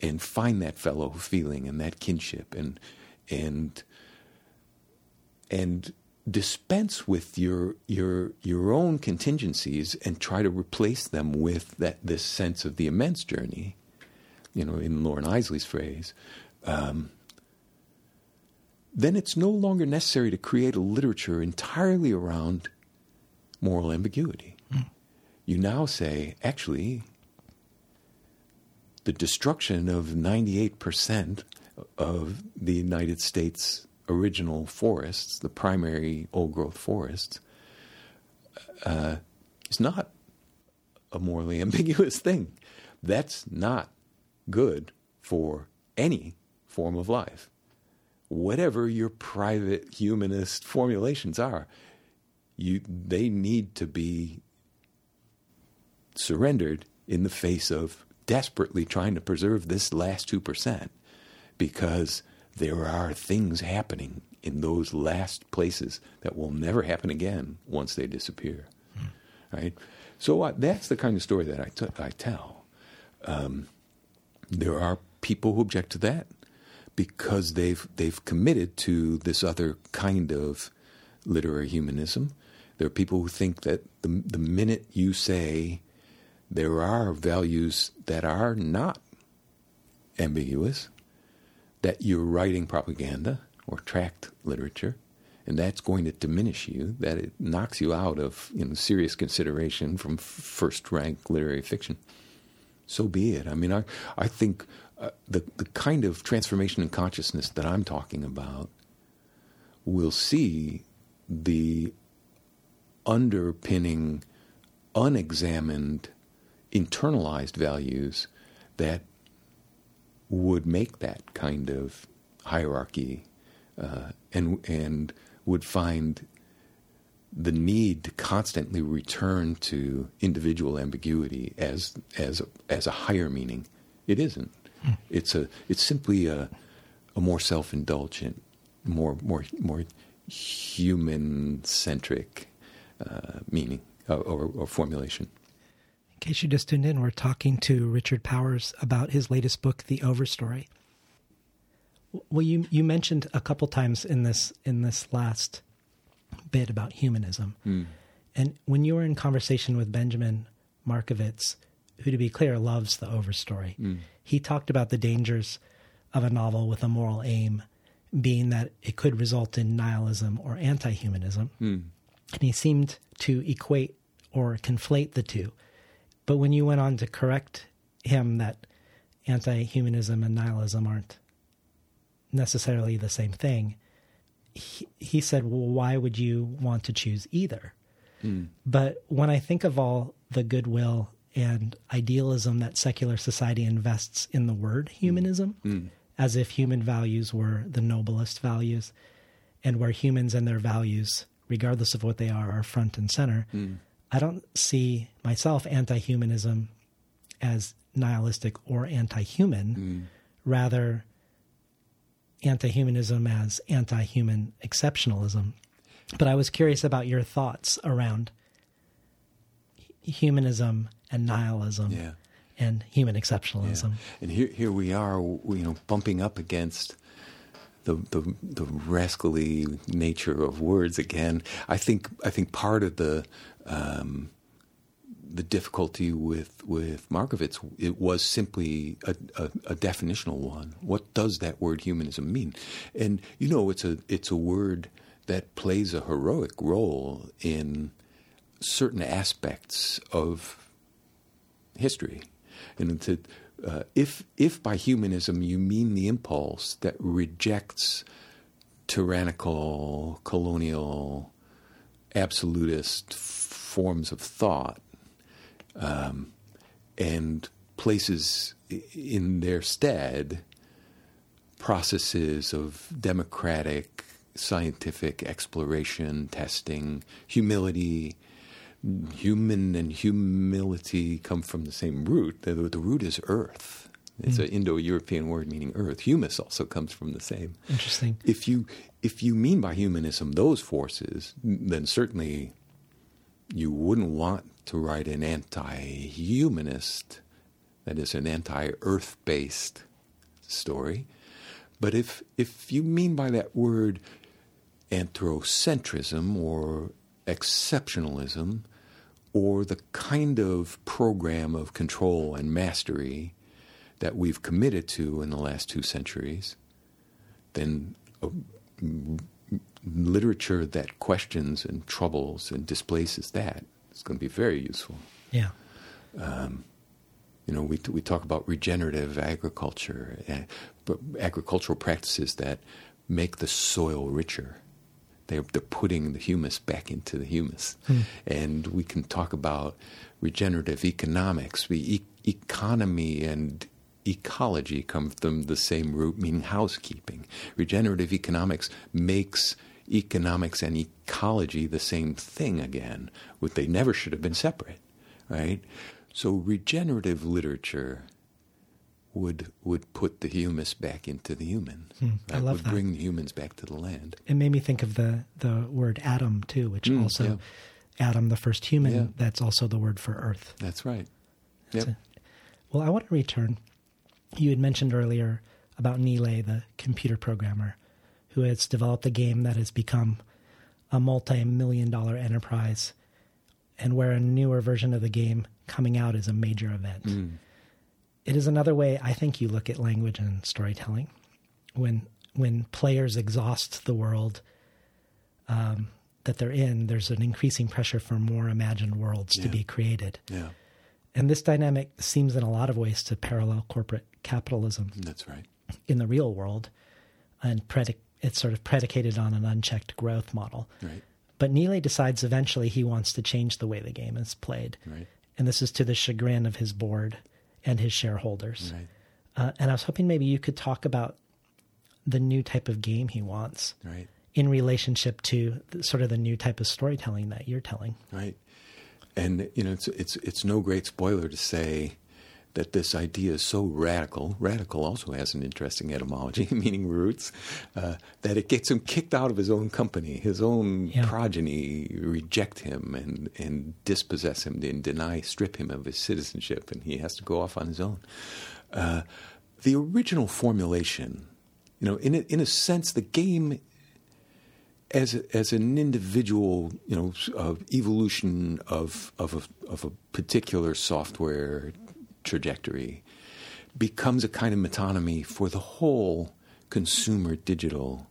and find that fellow feeling and that kinship and and and dispense with your your your own contingencies and try to replace them with that this sense of the immense journey. You know, in Loren Eiseley's phrase, um, then it's no longer necessary to create a literature entirely around moral ambiguity. Mm. You now say, actually, the destruction of 98% of the United States original forests, the primary old growth forests, uh, is not a morally ambiguous thing. That's not good for any form of life. Whatever your private humanist formulations are, you, they need to be surrendered in the face of desperately trying to preserve this last 2% because there are things happening in those last places that will never happen again once they disappear. Right? So uh, that's the kind of story that I, t- I tell. Um, there are people who object to that because they've they've committed to this other kind of literary humanism. There are people who think that the the minute you say there are values that are not ambiguous, that you're writing propaganda or tract literature, and that's going to diminish you, that it knocks you out of you know, serious consideration from first rank literary fiction. So be it. I mean, I, I think uh, the, the kind of transformation in consciousness that I'm talking about will see the underpinning, unexamined, internalized values that would make that kind of hierarchy uh, and and would find the need to constantly return to individual ambiguity as as a, as a higher meaning. It isn't. Hmm. It's a it's simply a a more self indulgent, more more more human centric uh, meaning uh, or, or formulation. In case you just tuned in, we're talking to Richard Powers about his latest book, The Overstory. Well, you you mentioned a couple times in this in this last bit about humanism, mm. and when you were in conversation with Benjamin Markovits, who, to be clear, loves the Overstory, mm. he talked about the dangers of a novel with a moral aim, being that it could result in nihilism or anti-humanism. Mm. and he seemed to equate or conflate the two. But when you went on to correct him that anti humanism and nihilism aren't necessarily the same thing, he, he said, Well, why would you want to choose either? Mm. But when I think of all the goodwill and idealism that secular society invests in the word humanism, Mm. as if human values were the noblest values, and where humans and their values, regardless of what they are, are front and center, Mm. I don't see myself anti humanism as nihilistic or anti human, Mm. rather, anti humanism as anti human exceptionalism. But I was curious about your thoughts around humanism and nihilism Yeah. and human exceptionalism. And here, here we are, you know, bumping up against the, the the rascally nature of words again. I think I think part of the um, the difficulty with with Markovits it was simply a, a, a definitional one. What does that word humanism mean? And you know, it's a it's a word that plays a heroic role in certain aspects of history. And to, uh, if if by humanism you mean the impulse that rejects tyrannical, colonial, absolutist forms of thought, um, and places in their stead processes of democratic, scientific exploration, testing, humility, human and humility come from the same root. The, the root is earth. It's Mm. an Indo-European word meaning earth. Humus also comes from the same. Interesting. If you if you mean by humanism those forces, then certainly you wouldn't want to write an anti-humanist, that is, an anti-earth-based story. But if if you mean by that word anthropocentrism or exceptionalism, or the kind of program of control and mastery that we've committed to in the last two centuries, then uh, literature that questions and troubles and displaces that is going to be very useful. Yeah. Um, you know, we we talk about regenerative agriculture, uh, agricultural practices that make the soil richer. They're, they're putting the humus back into the humus. Hmm. And we can talk about regenerative economics. We, e- economy and ecology come from the same root, meaning housekeeping. Regenerative economics makes economics and ecology the same thing again, what they never should have been separate, right? So regenerative literature would would put the humus back into the human. Hmm, I right? love would that. bring the humans back to the land. It made me think of the the word atom too, which Mm, also yeah. Adam, the first human. Yeah. That's also the word for Earth. That's right. Yep. Well, I want to return. You had mentioned earlier about Neelay, the computer programmer, who has developed a game that has become a multi-million dollar enterprise, and where a newer version of the game coming out is a major event. Mm. It is another way I think you look at language and storytelling. When when players exhaust the world um, that they're in, there's an increasing pressure for more imagined worlds to be created. Yeah, And this dynamic seems in a lot of ways to parallel corporate capitalism that's right. in the real world. And predic- it's sort of predicated on an unchecked growth model. Right. But Neelay decides eventually he wants to change the way the game is played. Right. And this is to the chagrin of his board and his shareholders. Right. Uh, and I was hoping maybe you could talk about the new type of game he wants Right. in relationship to the, sort of the new type of storytelling that you're telling. Right. And you know, it's it's it's no great spoiler to say that this idea is so radical. Radical also has an interesting etymology, meaning roots, uh, that it gets him kicked out of his own company. His own Yeah. progeny reject him and and dispossess him and deny, strip him of his citizenship, and he has to go off on his own. Uh, the original formulation, you know, in a, in a sense, the game as a, as an individual, you know, uh, evolution of of a, of a particular software trajectory becomes a kind of metonymy for the whole consumer digital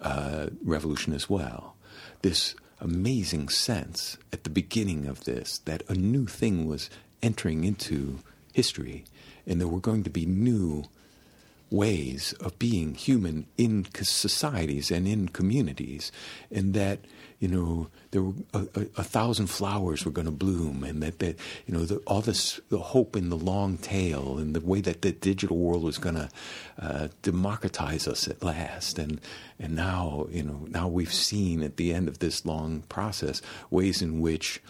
uh, revolution as well. This amazing sense at the beginning of this that a new thing was entering into history and there were going to be new ways of being human in societies and in communities, and that you know there were a, a, a thousand flowers were going to bloom, and that that you know the, all this the hope in the long tail, and the way that the digital world was going to uh, democratize us at last, and and now you know now we've seen at the end of this long process ways in which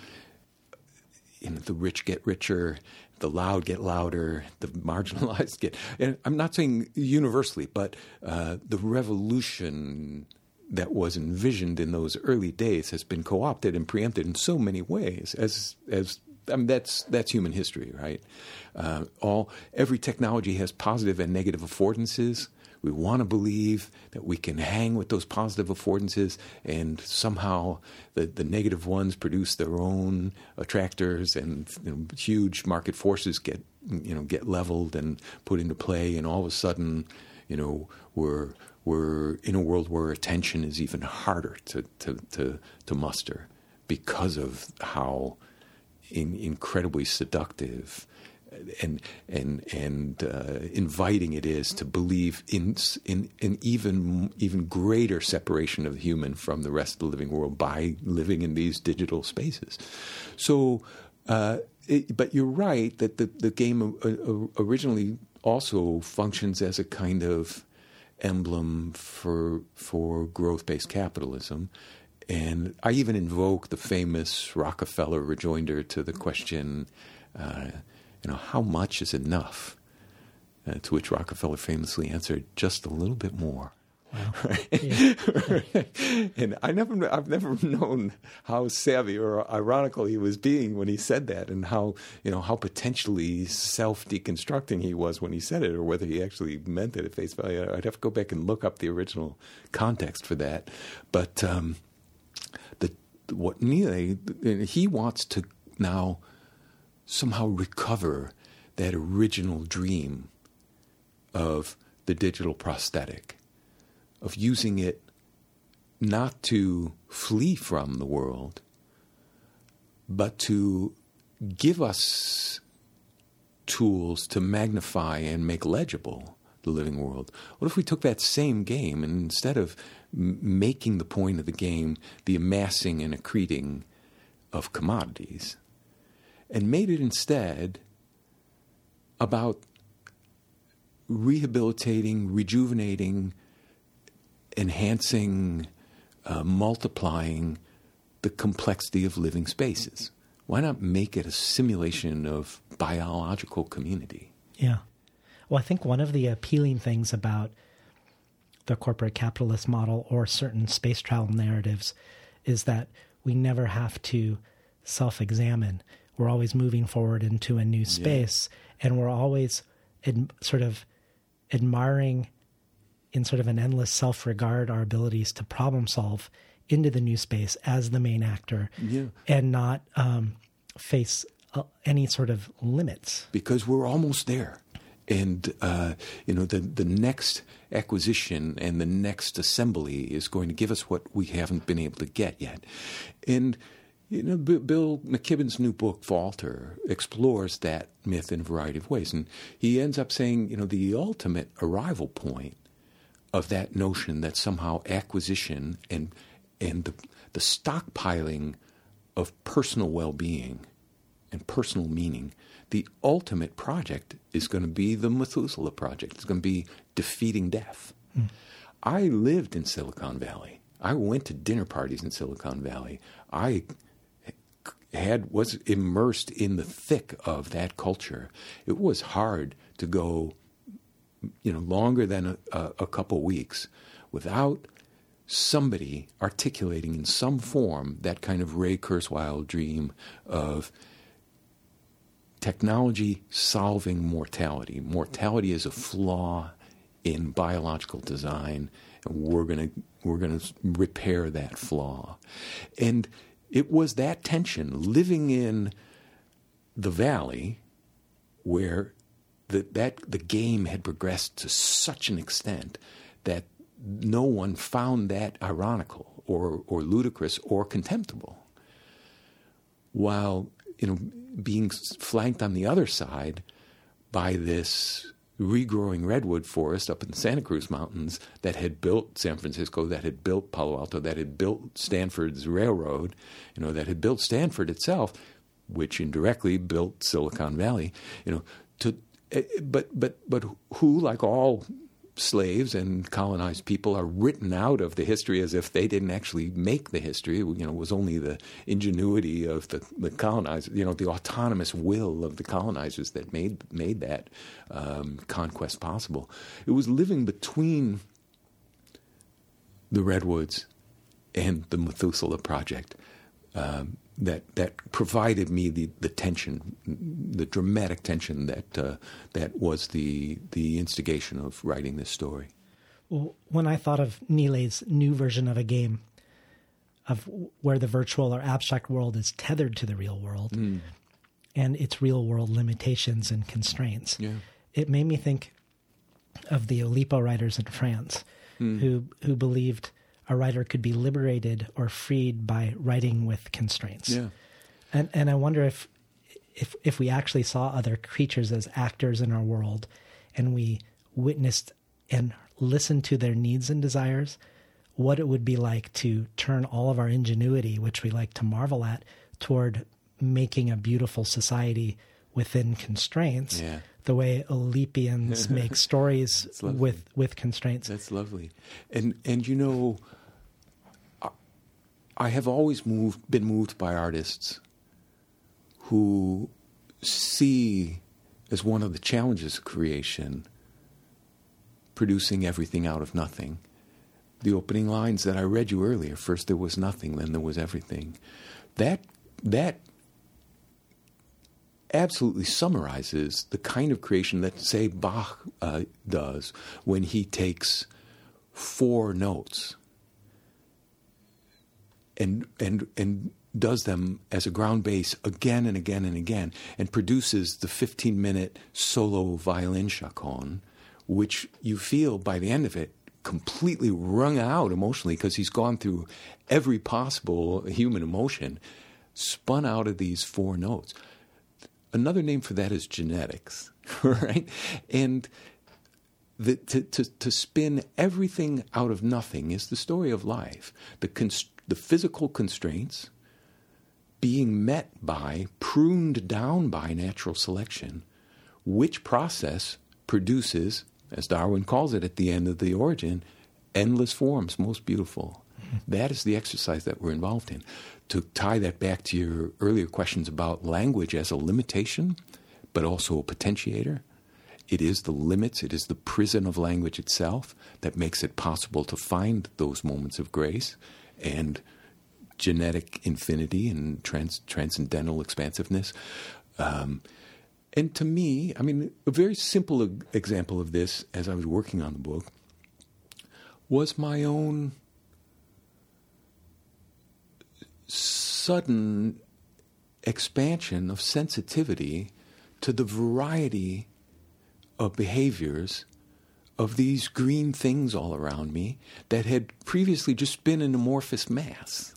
you know the rich get richer the loud get louder, the marginalized get. And I'm not saying universally, but uh, the revolution that was envisioned in those early days has been co-opted and preempted in so many ways. As as I mean, that's that's human history, right? Uh, all every technology has positive and negative affordances. We want to believe that we can hang with those positive affordances, and somehow the, the negative ones produce their own attractors, and you know, huge market forces get you know get leveled and put into play, and all of a sudden, you know, we're we're in a world where attention is even harder to to to, to muster because of how in, incredibly seductive and and and uh, inviting it is to believe in in an even even greater separation of the human from the rest of the living world by living in these digital spaces. So, uh, it, but you're right that the the game uh, originally also functions as a kind of emblem for for growth based capitalism. And I even invoke the famous Rockefeller rejoinder to the question, uh, you know, how much is enough? Uh, to which Rockefeller famously answered, just a little bit more. Wow. Yeah. and I never, I've never known how savvy or ironical he was being when he said that, and how you know how potentially self-deconstructing he was when he said it, or whether he actually meant it at face value. I'd have to go back and look up the original context for that. But um, the what Neil he wants to now somehow recover that original dream of the digital prosthetic, of using it not to flee from the world, but to give us tools to magnify and make legible the living world. What if we took that same game and instead of making the point of the game the amassing and accreting of commodities, and made it instead about rehabilitating, rejuvenating, enhancing, uh, multiplying the complexity of living spaces. Why not make it a simulation of biological community? Yeah. Well, I think one of the appealing things about the corporate capitalist model or certain space travel narratives is that we never have to self examine. We're always moving forward into a new space, yeah. and we're always ad- sort of admiring, in sort of an endless self regard, our abilities to problem solve into the new space as the main actor yeah. and not um, face uh, any sort of limits. Because we're almost there and uh, you know the the next acquisition and the next assembly is going to give us what we haven't been able to get yet, and. You know, B- Bill McKibben's new book, Falter, explores that myth in a variety of ways. And he ends up saying, you know, the ultimate arrival point of that notion that somehow acquisition and, and the, the stockpiling of personal well being and personal meaning the ultimate project is going to be the Methuselah project. It's going to be defeating death. Mm. I lived in Silicon Valley. I went to dinner parties in Silicon Valley. I had was immersed in the thick of that culture. It was hard to go, you know, longer than a, a, couple weeks without somebody articulating in some form that kind of Ray Kurzweil dream of technology solving mortality. Mortality is a flaw in biological design, and we're going to we're going to repair that flaw. And it was that tension living in the valley where the, that the game had progressed to such an extent that no one found that ironical or, or ludicrous or contemptible. While you know being flanked on the other side by this regrowing redwood forest up in the Santa Cruz Mountains that had built San Francisco, that had built Palo Alto, that had built Stanford's railroad, you know, that had built Stanford itself, which indirectly built Silicon Valley, you know, to eh, but but but who, like all slaves and colonized people are written out of the history as if they didn't actually make the history. You know, it was only the ingenuity of the, the colonizers, you know, the autonomous will of the colonizers that made made that um, conquest possible. It was living between the redwoods and the Methuselah project um, that that provided me the, the tension, the dramatic tension that uh, that was the the instigation of writing this story. Well, when I thought of Neelay's new version of a game, of where the virtual or abstract world is tethered to the real world, Mm. and its real world limitations and constraints, Yeah. it made me think of the Oulipo writers in France, Hmm. who who believed a writer could be liberated or freed by writing with constraints. Yeah. And and I wonder if if if we actually saw other creatures as actors in our world and we witnessed and listened to their needs and desires, what it would be like to turn all of our ingenuity, which we like to marvel at, toward making a beautiful society within constraints. Yeah. The way Oulipians make stories with with constraints. That's lovely, and and you know, I have always moved been moved by artists who see as one of the challenges of creation producing everything out of nothing. The opening lines that I read you earlier: first there was nothing, then there was everything. That that absolutely summarizes the kind of creation that, say, Bach uh, does when he takes four notes and and and does them as a ground bass again and again and again, and produces the 15 minute solo violin chaconne, which you feel by the end of it completely wrung out emotionally because he's gone through every possible human emotion, spun out of these four notes. Another name for that is genetics, right? And the, to, to, to spin everything out of nothing is the story of life. The, const- the physical constraints being met by, pruned down by natural selection, which process produces, as Darwin calls it at the end of the origin, endless forms, most beautiful. Mm-hmm. That is the exercise that we're involved in. To tie that back to your earlier questions about language as a limitation, but also a potentiator, it is the limits, it is the prison of language itself that makes it possible to find those moments of grace and genetic infinity and trans- transcendental expansiveness. Um, and to me, I mean, a very simple example of this as I was working on the book was my own sudden expansion of sensitivity to the variety of behaviors of these green things all around me that had previously just been an amorphous mass.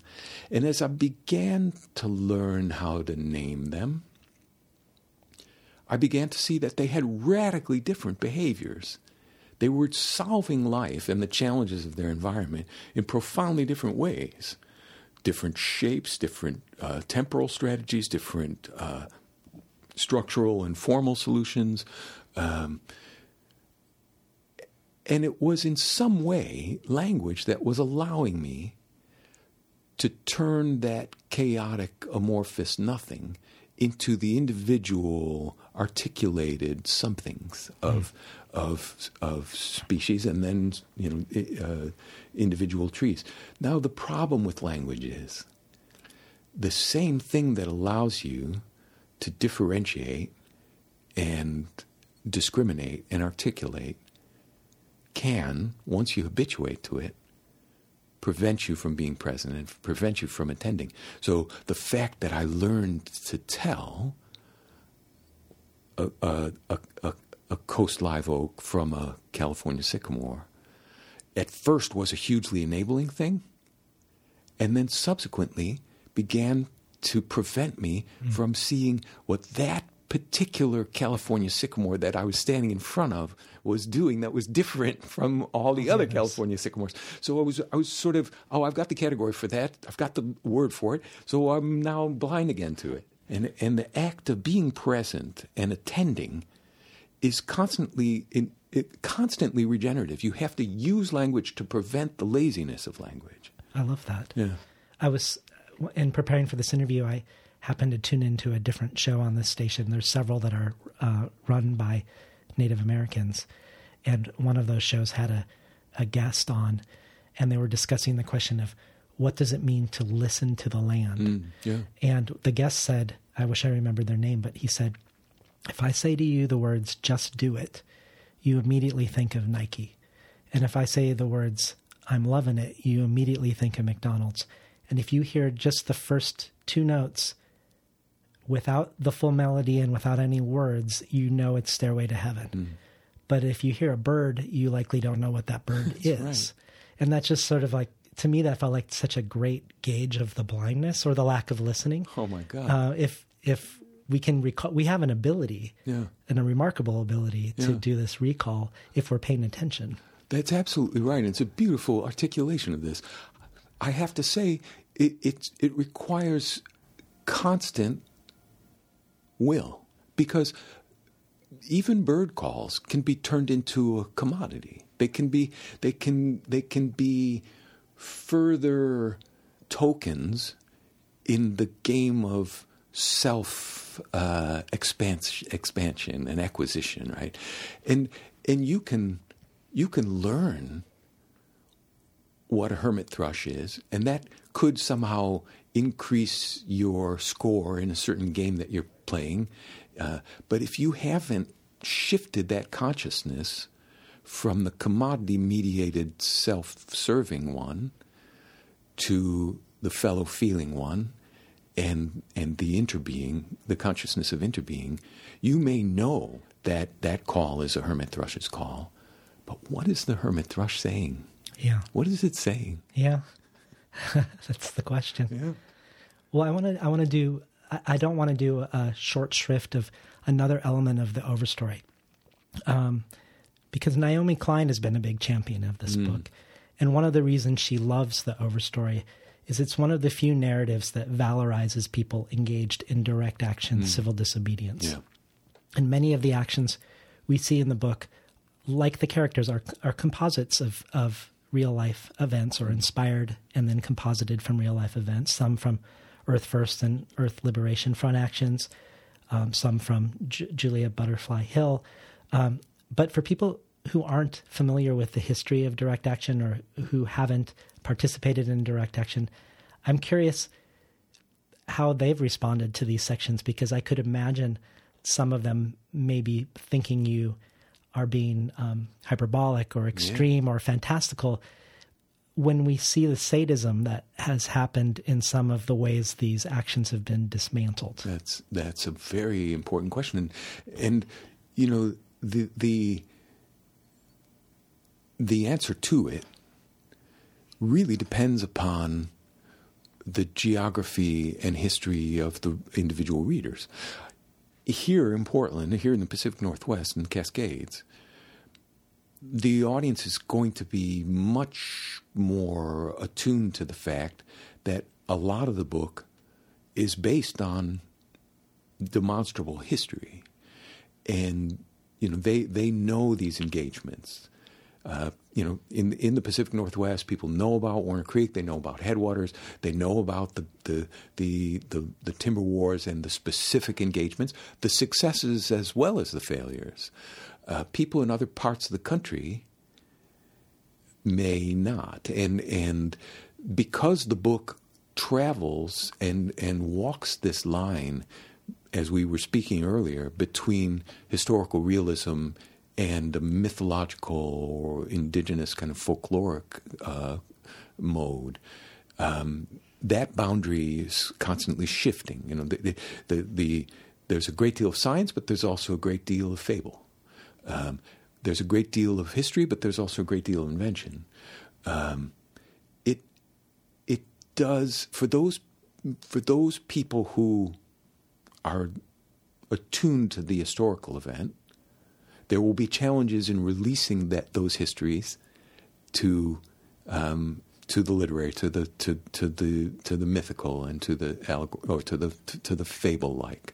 And as I began to learn how to name them, I began to see that they had radically different behaviors. They were solving life and the challenges of their environment in profoundly different ways. Different shapes, different uh, temporal strategies, different uh, structural and formal solutions. Um, and it was in some way language that was allowing me to turn that chaotic, amorphous nothing into the individual, articulated somethings of of of species, and then you know uh, individual trees. Now the problem with language is the same thing that allows you to differentiate and discriminate and articulate can, once you habituate to it, prevent you from being present and prevent you from attending. So the fact that I learned to tell a, a, a, a, coast live oak from a California sycamore at first was a hugely enabling thing. and then subsequently began to prevent me hmm. from seeing what that particular California sycamore that I was standing in front of was doing that was different from all the oh, other California sycamores. So I was I was sort of oh I've got the category for that I've got the word for it so I'm now blind again to it and and the act of being present and attending is constantly in, it, constantly regenerative. You have to use language to prevent the laziness of language. I love that. Yeah. I was in preparing for this interview. I happened to tune into a different show on this station. There's several that are uh, run by Native Americans, and one of those shows had a, a guest on, and they were discussing the question of what does it mean to listen to the land. Mm, yeah. And the guest said, I wish I remembered their name, but he said, if I say to you the words "just do it," you immediately think of Nike, and if I say the words "I'm loving it," you immediately think of McDonald's. And if you hear just the first two notes without the full melody and without any words, you know it's Stairway to Heaven. Mm. But if you hear a bird, you likely don't know what that bird is. right. And that's just sort of like, to me, that felt like such a great gauge of the blindness or the lack of listening. Oh my God. Uh, if, if we can recall, we have an ability Yeah. and a remarkable ability to Yeah. do this recall if we're paying attention. That's absolutely right. It's a beautiful articulation of this. I have to say, it it, it requires constant will because even bird calls can be turned into a commodity. They can be they can they can be further tokens in the game of self uh, expansion, expansion and acquisition, right? And and you can you can learn what a hermit thrush is, and that could somehow increase your score in a certain game that you're playing. Uh, but if you haven't shifted that consciousness from the commodity mediated self serving one to the fellow feeling one and and the interbeing, the consciousness of interbeing, you may know that that call is a hermit thrush's call. But what is the hermit thrush saying? Yeah. What is it saying? Yeah. That's the question. Yeah. Well, I want to. I want to do. I, I don't want to do a short shrift of another element of the overstory, um, because Naomi Klein has been a big champion of this Mm. book, and one of the reasons she loves the overstory is it's one of the few narratives that valorizes people engaged in direct action, Mm. civil disobedience. Yeah. And many of the actions we see in the book, like the characters, are are composites of of real life events or inspired and then composited from real life events. Some from Earth First and Earth Liberation Front actions, um, some from Ju- Julia Butterfly Hill. Um, but for people who aren't familiar with the history of direct action or who haven't participated in direct action, I'm curious how they've responded to these sections because I could imagine some of them maybe thinking you are being um, hyperbolic or extreme or fantastical when we see the sadism that has happened in some of the ways these actions have been dismantled. That's that's a very important question, and and you know the the the answer to it really depends upon the geography and history of the individual readers. Here in Portland, here in the Pacific Northwest and Cascades, the audience is going to be much more attuned to the fact that a lot of the book is based on demonstrable history, and you know they they know these engagements. Uh, you know, in in the Pacific Northwest, people know about Warner Creek. They know about headwaters. They know about the the the the, the timber wars and the specific engagements, the successes as well as the failures. Uh, people in other parts of the country may not, and and because the book travels and and walks this line, as we were speaking earlier, between historical realism and a mythological or indigenous kind of folkloric uh, mode. Um, that boundary is constantly shifting. You know, the, the, the, the, there's a great deal of science, but there's also a great deal of fable. Um, there's a great deal of history, but there's also a great deal of invention. Um, it it does for those for those people who are attuned to the historical event, there will be challenges in releasing that those histories to um, to the literary, to the to, to the to the mythical, and to the allegor- or to the to, to the fable like.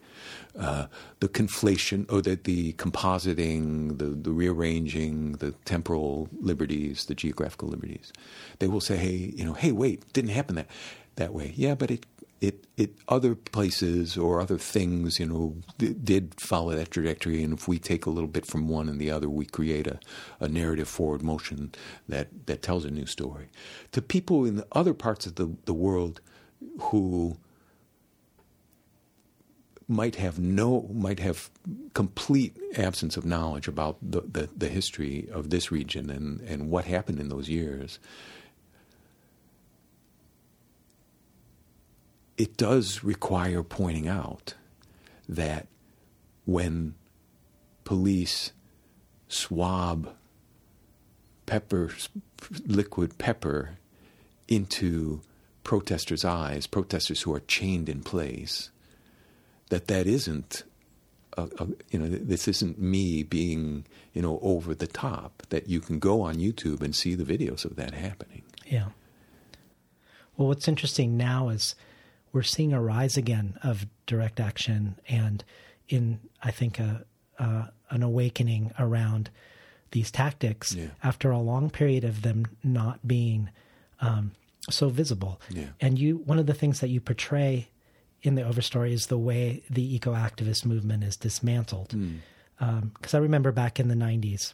Uh, the conflation, or the, the compositing, the, the rearranging, the temporal liberties, the geographical liberties. They will say, "Hey, you know, hey, wait, didn't happen that that way." Yeah, but it it it other places or other things, you know, did follow that trajectory. And if we take a little bit from one and the other, we create a, a narrative forward motion that that tells a new story. To people in the other parts of the the world who might have no might have complete absence of knowledge about the, the, the, history of this region and, and what happened in those years. It does require pointing out that when police swab pepper liquid pepper into protesters' eyes, protesters who are chained in place, that that isn't you know this isn't me being you know over the top that you can go on YouTube and see the videos of that happening. Yeah. Well what's interesting now is we're seeing a rise again of direct action and in I think a, an awakening around these tactics yeah. after a long period of them not being um, so visible yeah. and you one of the things that you portray in the overstory is the way the eco activist movement is dismantled. Because mm. um, I remember back in the 90s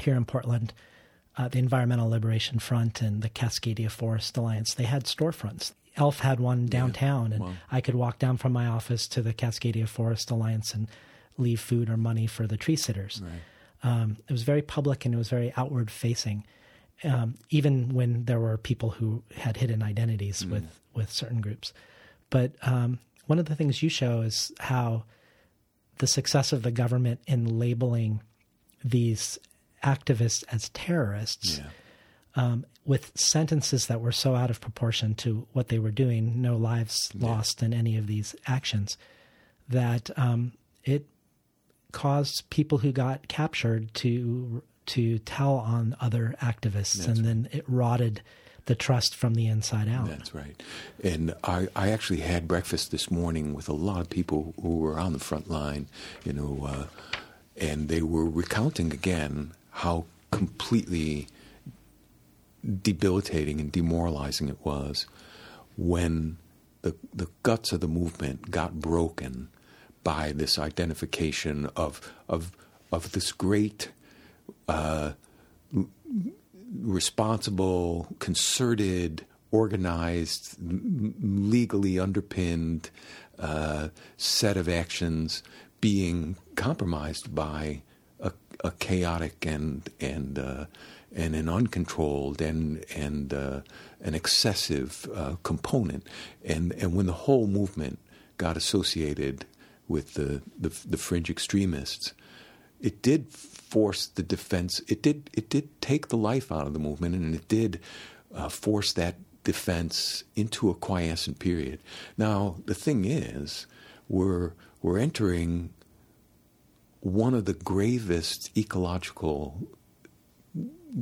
here in Portland, uh, the Environmental Liberation Front and the Cascadia Forest Alliance, they had storefronts. ELF had one downtown, yeah. and wow. I could walk down from my office to the Cascadia Forest Alliance and leave food or money for the tree sitters. Right. Um, it was very public and it was very outward facing. Um, even when there were people who had hidden identities mm. with, with certain groups. But um, one of the things you show is how the success of the government in labeling these activists as terrorists yeah. Um, with sentences that were so out of proportion to what they were doing, no lives Yeah. lost in any of these actions, that um, it caused people who got captured to to tell on other activists, That's and then it rotted the trust from the inside out. That's right. And I, I actually had breakfast this morning with a lot of people who were on the front line, you know, uh, and they were recounting again how completely debilitating and demoralizing it was when the the guts of the movement got broken by this identification of of of this great uh, responsible, concerted, organized, legally underpinned uh, set of actions being compromised by a, a chaotic and and uh, and an uncontrolled and and uh, an excessive uh, component, and and when the whole movement got associated with the the, the fringe extremists, it did force the defense. It did. It did take the life out of the movement, and it did uh, force that defense into a quiescent period. Now, the thing is, we're we're entering one of the gravest ecological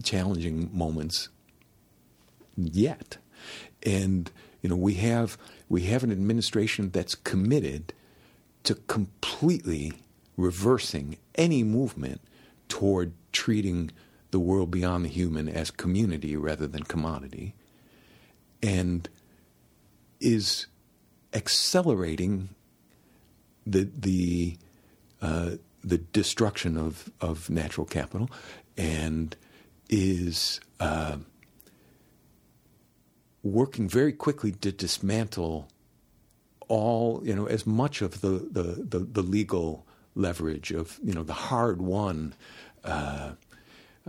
challenging moments yet, and you know we have we have an administration that's committed to completely reversing any movement toward treating the world beyond the human as community rather than commodity, and is accelerating the the uh, the destruction of, of natural capital, and is uh, working very quickly to dismantle all you know as much of the, the, the, the legal leverage of you know the hard won uh,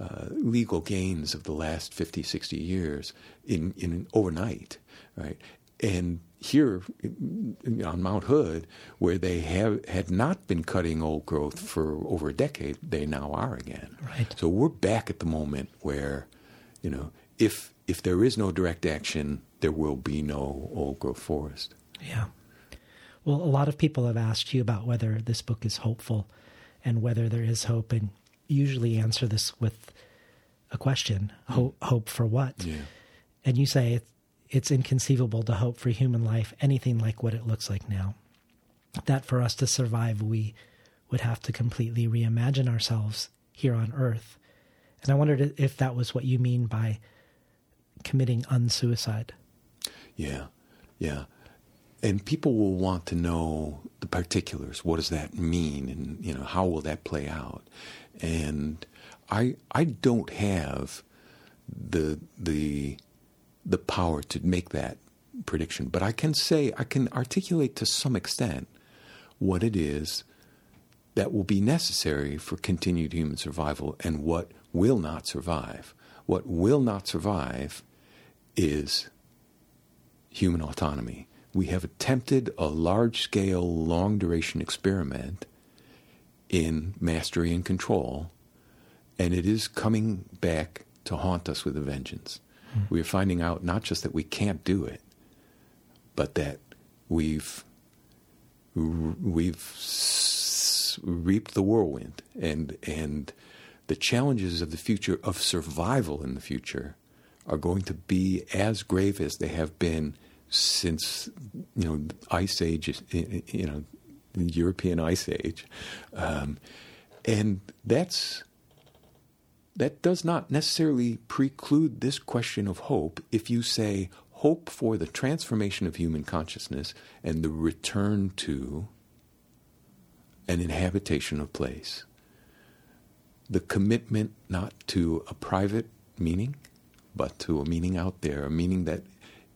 uh, legal gains of the last 50 60 years in, in overnight right? And here on Mount Hood where they have had not been cutting old growth for over a decade they now are again Right. so we're back at the moment where you know if if there is no direct action, there will be no old growth forest. Yeah. Well, a lot of people have asked you about whether this book is hopeful and whether there is hope, and usually answer this with a question: hope, hope for what? Yeah. And you say it's, inconceivable to hope for human life anything like what it looks like now. That for us to survive, we would have to completely reimagine ourselves here on Earth. And I wondered if that was what you mean by committing unsuicide. Yeah, yeah. And people will want to know the particulars. What does that mean? And, you know, how will that play out? And I, I don't have the, the, the power to make that prediction, but I can say, I can articulate to some extent what it is that will be necessary for continued human survival and what will not survive. What will not survive is human autonomy. We have attempted a large scale, long duration experiment in mastery and control, and it is coming back to haunt us with a vengeance. Mm. We are finding out not just that we can't do it, but that we've we've reaped the whirlwind, and and the challenges of the future of survival in the future are going to be as grave as they have been since you know ice age you know the European ice age um, and that's that does not necessarily preclude this question of hope if you say hope for the transformation of human consciousness and the return to an inhabitation of place the commitment not to a private meaning but to a meaning out there, a meaning that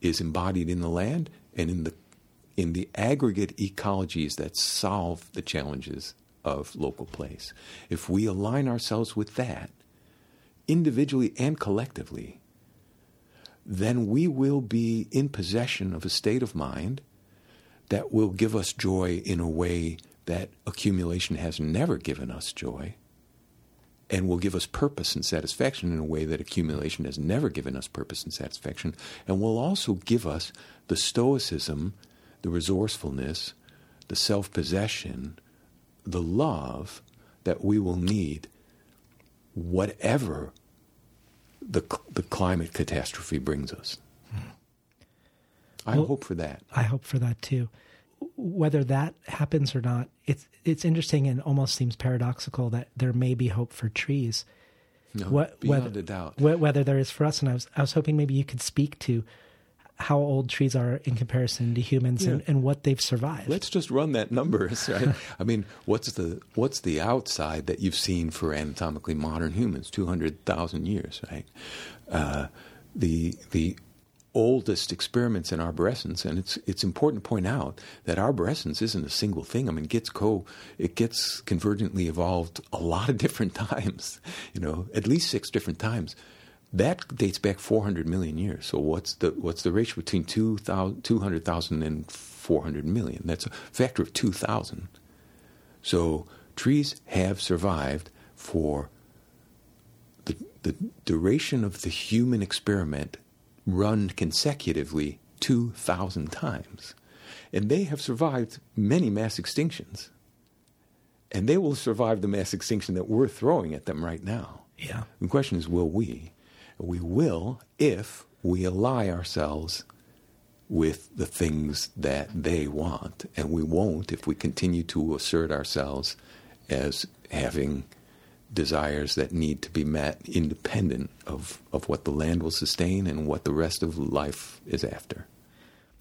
is embodied in the land and in the in the aggregate ecologies that solve the challenges of local place. If we align ourselves with that, individually and collectively, then we will be in possession of a state of mind that will give us joy in a way that accumulation has never given us joy and will give us purpose and satisfaction in a way that accumulation has never given us purpose and satisfaction, and will also give us the stoicism, the resourcefulness, the self possession, the love that we will need, whatever the, the climate catastrophe brings us. I well, hope for that. I hope for that too whether that happens or not, it's it's interesting and almost seems paradoxical that there may be hope for trees. No, what, beyond whether, a doubt. Whether there is for us, and I was I was hoping maybe you could speak to how old trees are in comparison to humans yeah. and, and, what they've survived. Let's just run that numbers, right? I mean, what's the what's the outside that you've seen for anatomically modern humans? Two hundred thousand years, right? Uh, the the oldest experiments in arborescence, and it's it's important to point out that arborescence isn't a single thing. I mean, it gets co it gets convergently evolved a lot of different times. You know, at least six different times. That dates back 400 million years. So what's the what's the ratio between 200,000 and 400 million? That's a factor of 2,000. So trees have survived for the, the duration of the human experiment run consecutively 2,000 times. And they have survived many mass extinctions. And they will survive the mass extinction that we're throwing at them right now. Yeah. The question is will we? We will if we ally ourselves with the things that they want. And we won't if we continue to assert ourselves as having desires that need to be met independent of, of what the land will sustain and what the rest of life is after.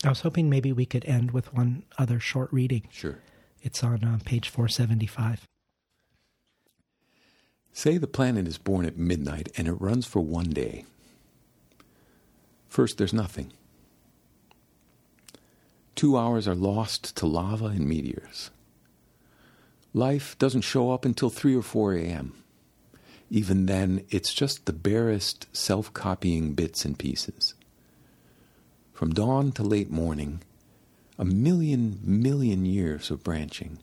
I was hoping maybe we could end with one other short reading. Sure. It's on uh, page 475. Say the planet is born at midnight and it runs for one day. First, there's nothing. Two hours are lost to lava and meteors. Life doesn't show up until 3 or 4 a.m. Even then, it's just the barest self copying bits and pieces. From dawn to late morning, a million million years of branching.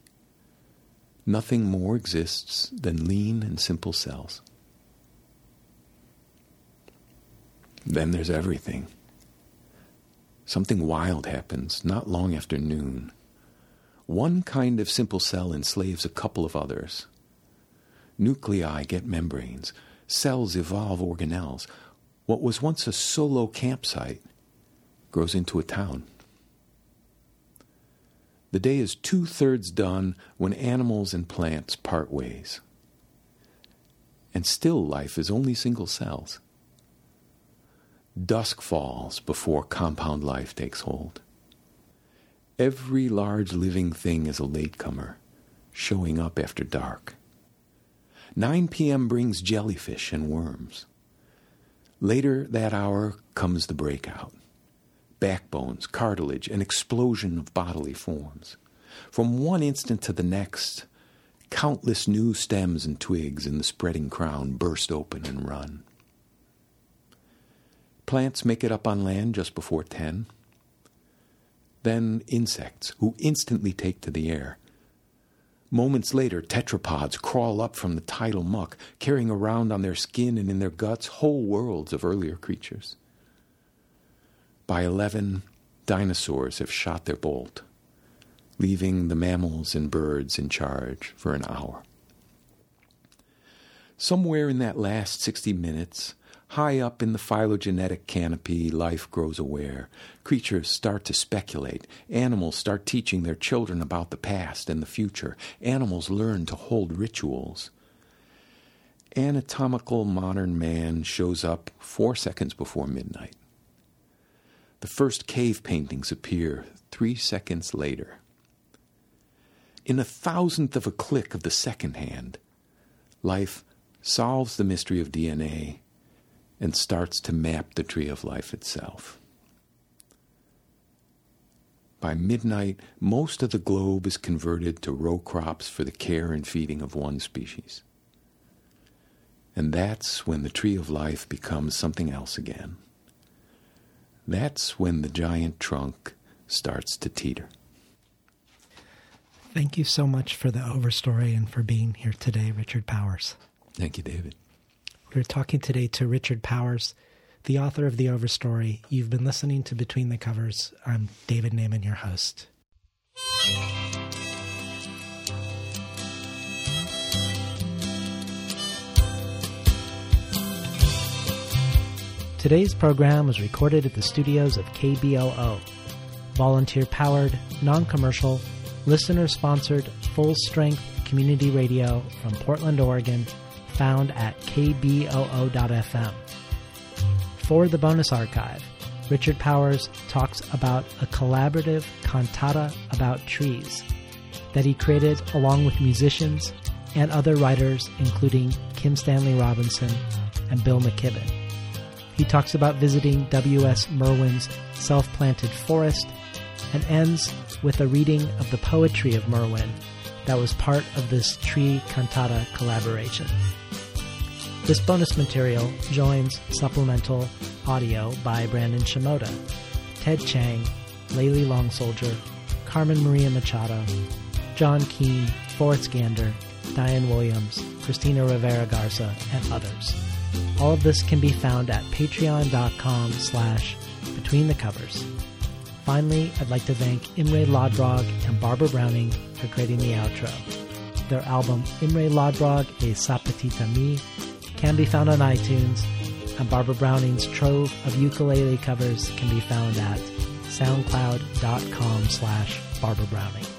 Nothing more exists than lean and simple cells. Then there's everything. Something wild happens not long after noon. One kind of simple cell enslaves a couple of others. Nuclei get membranes. Cells evolve organelles. What was once a solo campsite grows into a town. The day is two thirds done when animals and plants part ways. And still life is only single cells. Dusk falls before compound life takes hold. Every large living thing is a latecomer, showing up after dark. 9 p.m. brings jellyfish and worms. Later that hour comes the breakout backbones, cartilage, an explosion of bodily forms. From one instant to the next, countless new stems and twigs in the spreading crown burst open and run. Plants make it up on land just before 10. Then insects, who instantly take to the air. Moments later, tetrapods crawl up from the tidal muck, carrying around on their skin and in their guts whole worlds of earlier creatures. By 11, dinosaurs have shot their bolt, leaving the mammals and birds in charge for an hour. Somewhere in that last 60 minutes, High up in the phylogenetic canopy, life grows aware. Creatures start to speculate. Animals start teaching their children about the past and the future. Animals learn to hold rituals. Anatomical modern man shows up four seconds before midnight. The first cave paintings appear three seconds later. In a thousandth of a click of the second hand, life solves the mystery of DNA and starts to map the tree of life itself. By midnight, most of the globe is converted to row crops for the care and feeding of one species. And that's when the tree of life becomes something else again. That's when the giant trunk starts to teeter. Thank you so much for the overstory and for being here today, Richard Powers. Thank you, David. We're talking today to Richard Powers, the author of The Overstory. You've been listening to Between the Covers. I'm David Naimon, your host. Today's program was recorded at the studios of KBOO. Volunteer powered, non commercial, listener sponsored, full strength community radio from Portland, Oregon found at kboo.fm. For the bonus archive, Richard Powers talks about a collaborative cantata about trees that he created along with musicians and other writers, including Kim Stanley Robinson and Bill McKibben. He talks about visiting W.S. Merwin's self planted forest and ends with a reading of the poetry of Merwin that was part of this tree cantata collaboration. This bonus material joins supplemental audio by Brandon Shimoda, Ted Chiang, Layli Long Soldier, Carmen Maria Machado, John Keene, Forrest Gander, Diane Williams, Cristina Rivera Garza, and others. All of this can be found at patreon.com slash between the covers. Finally, I'd like to thank Imre Lodbrog and Barbara Browning for creating the outro. Their album Imre Lodbrog e Sapatita Mi can be found on iTunes, and Barbara Browning's trove of ukulele covers can be found at soundcloud.com slash Barbara Browning.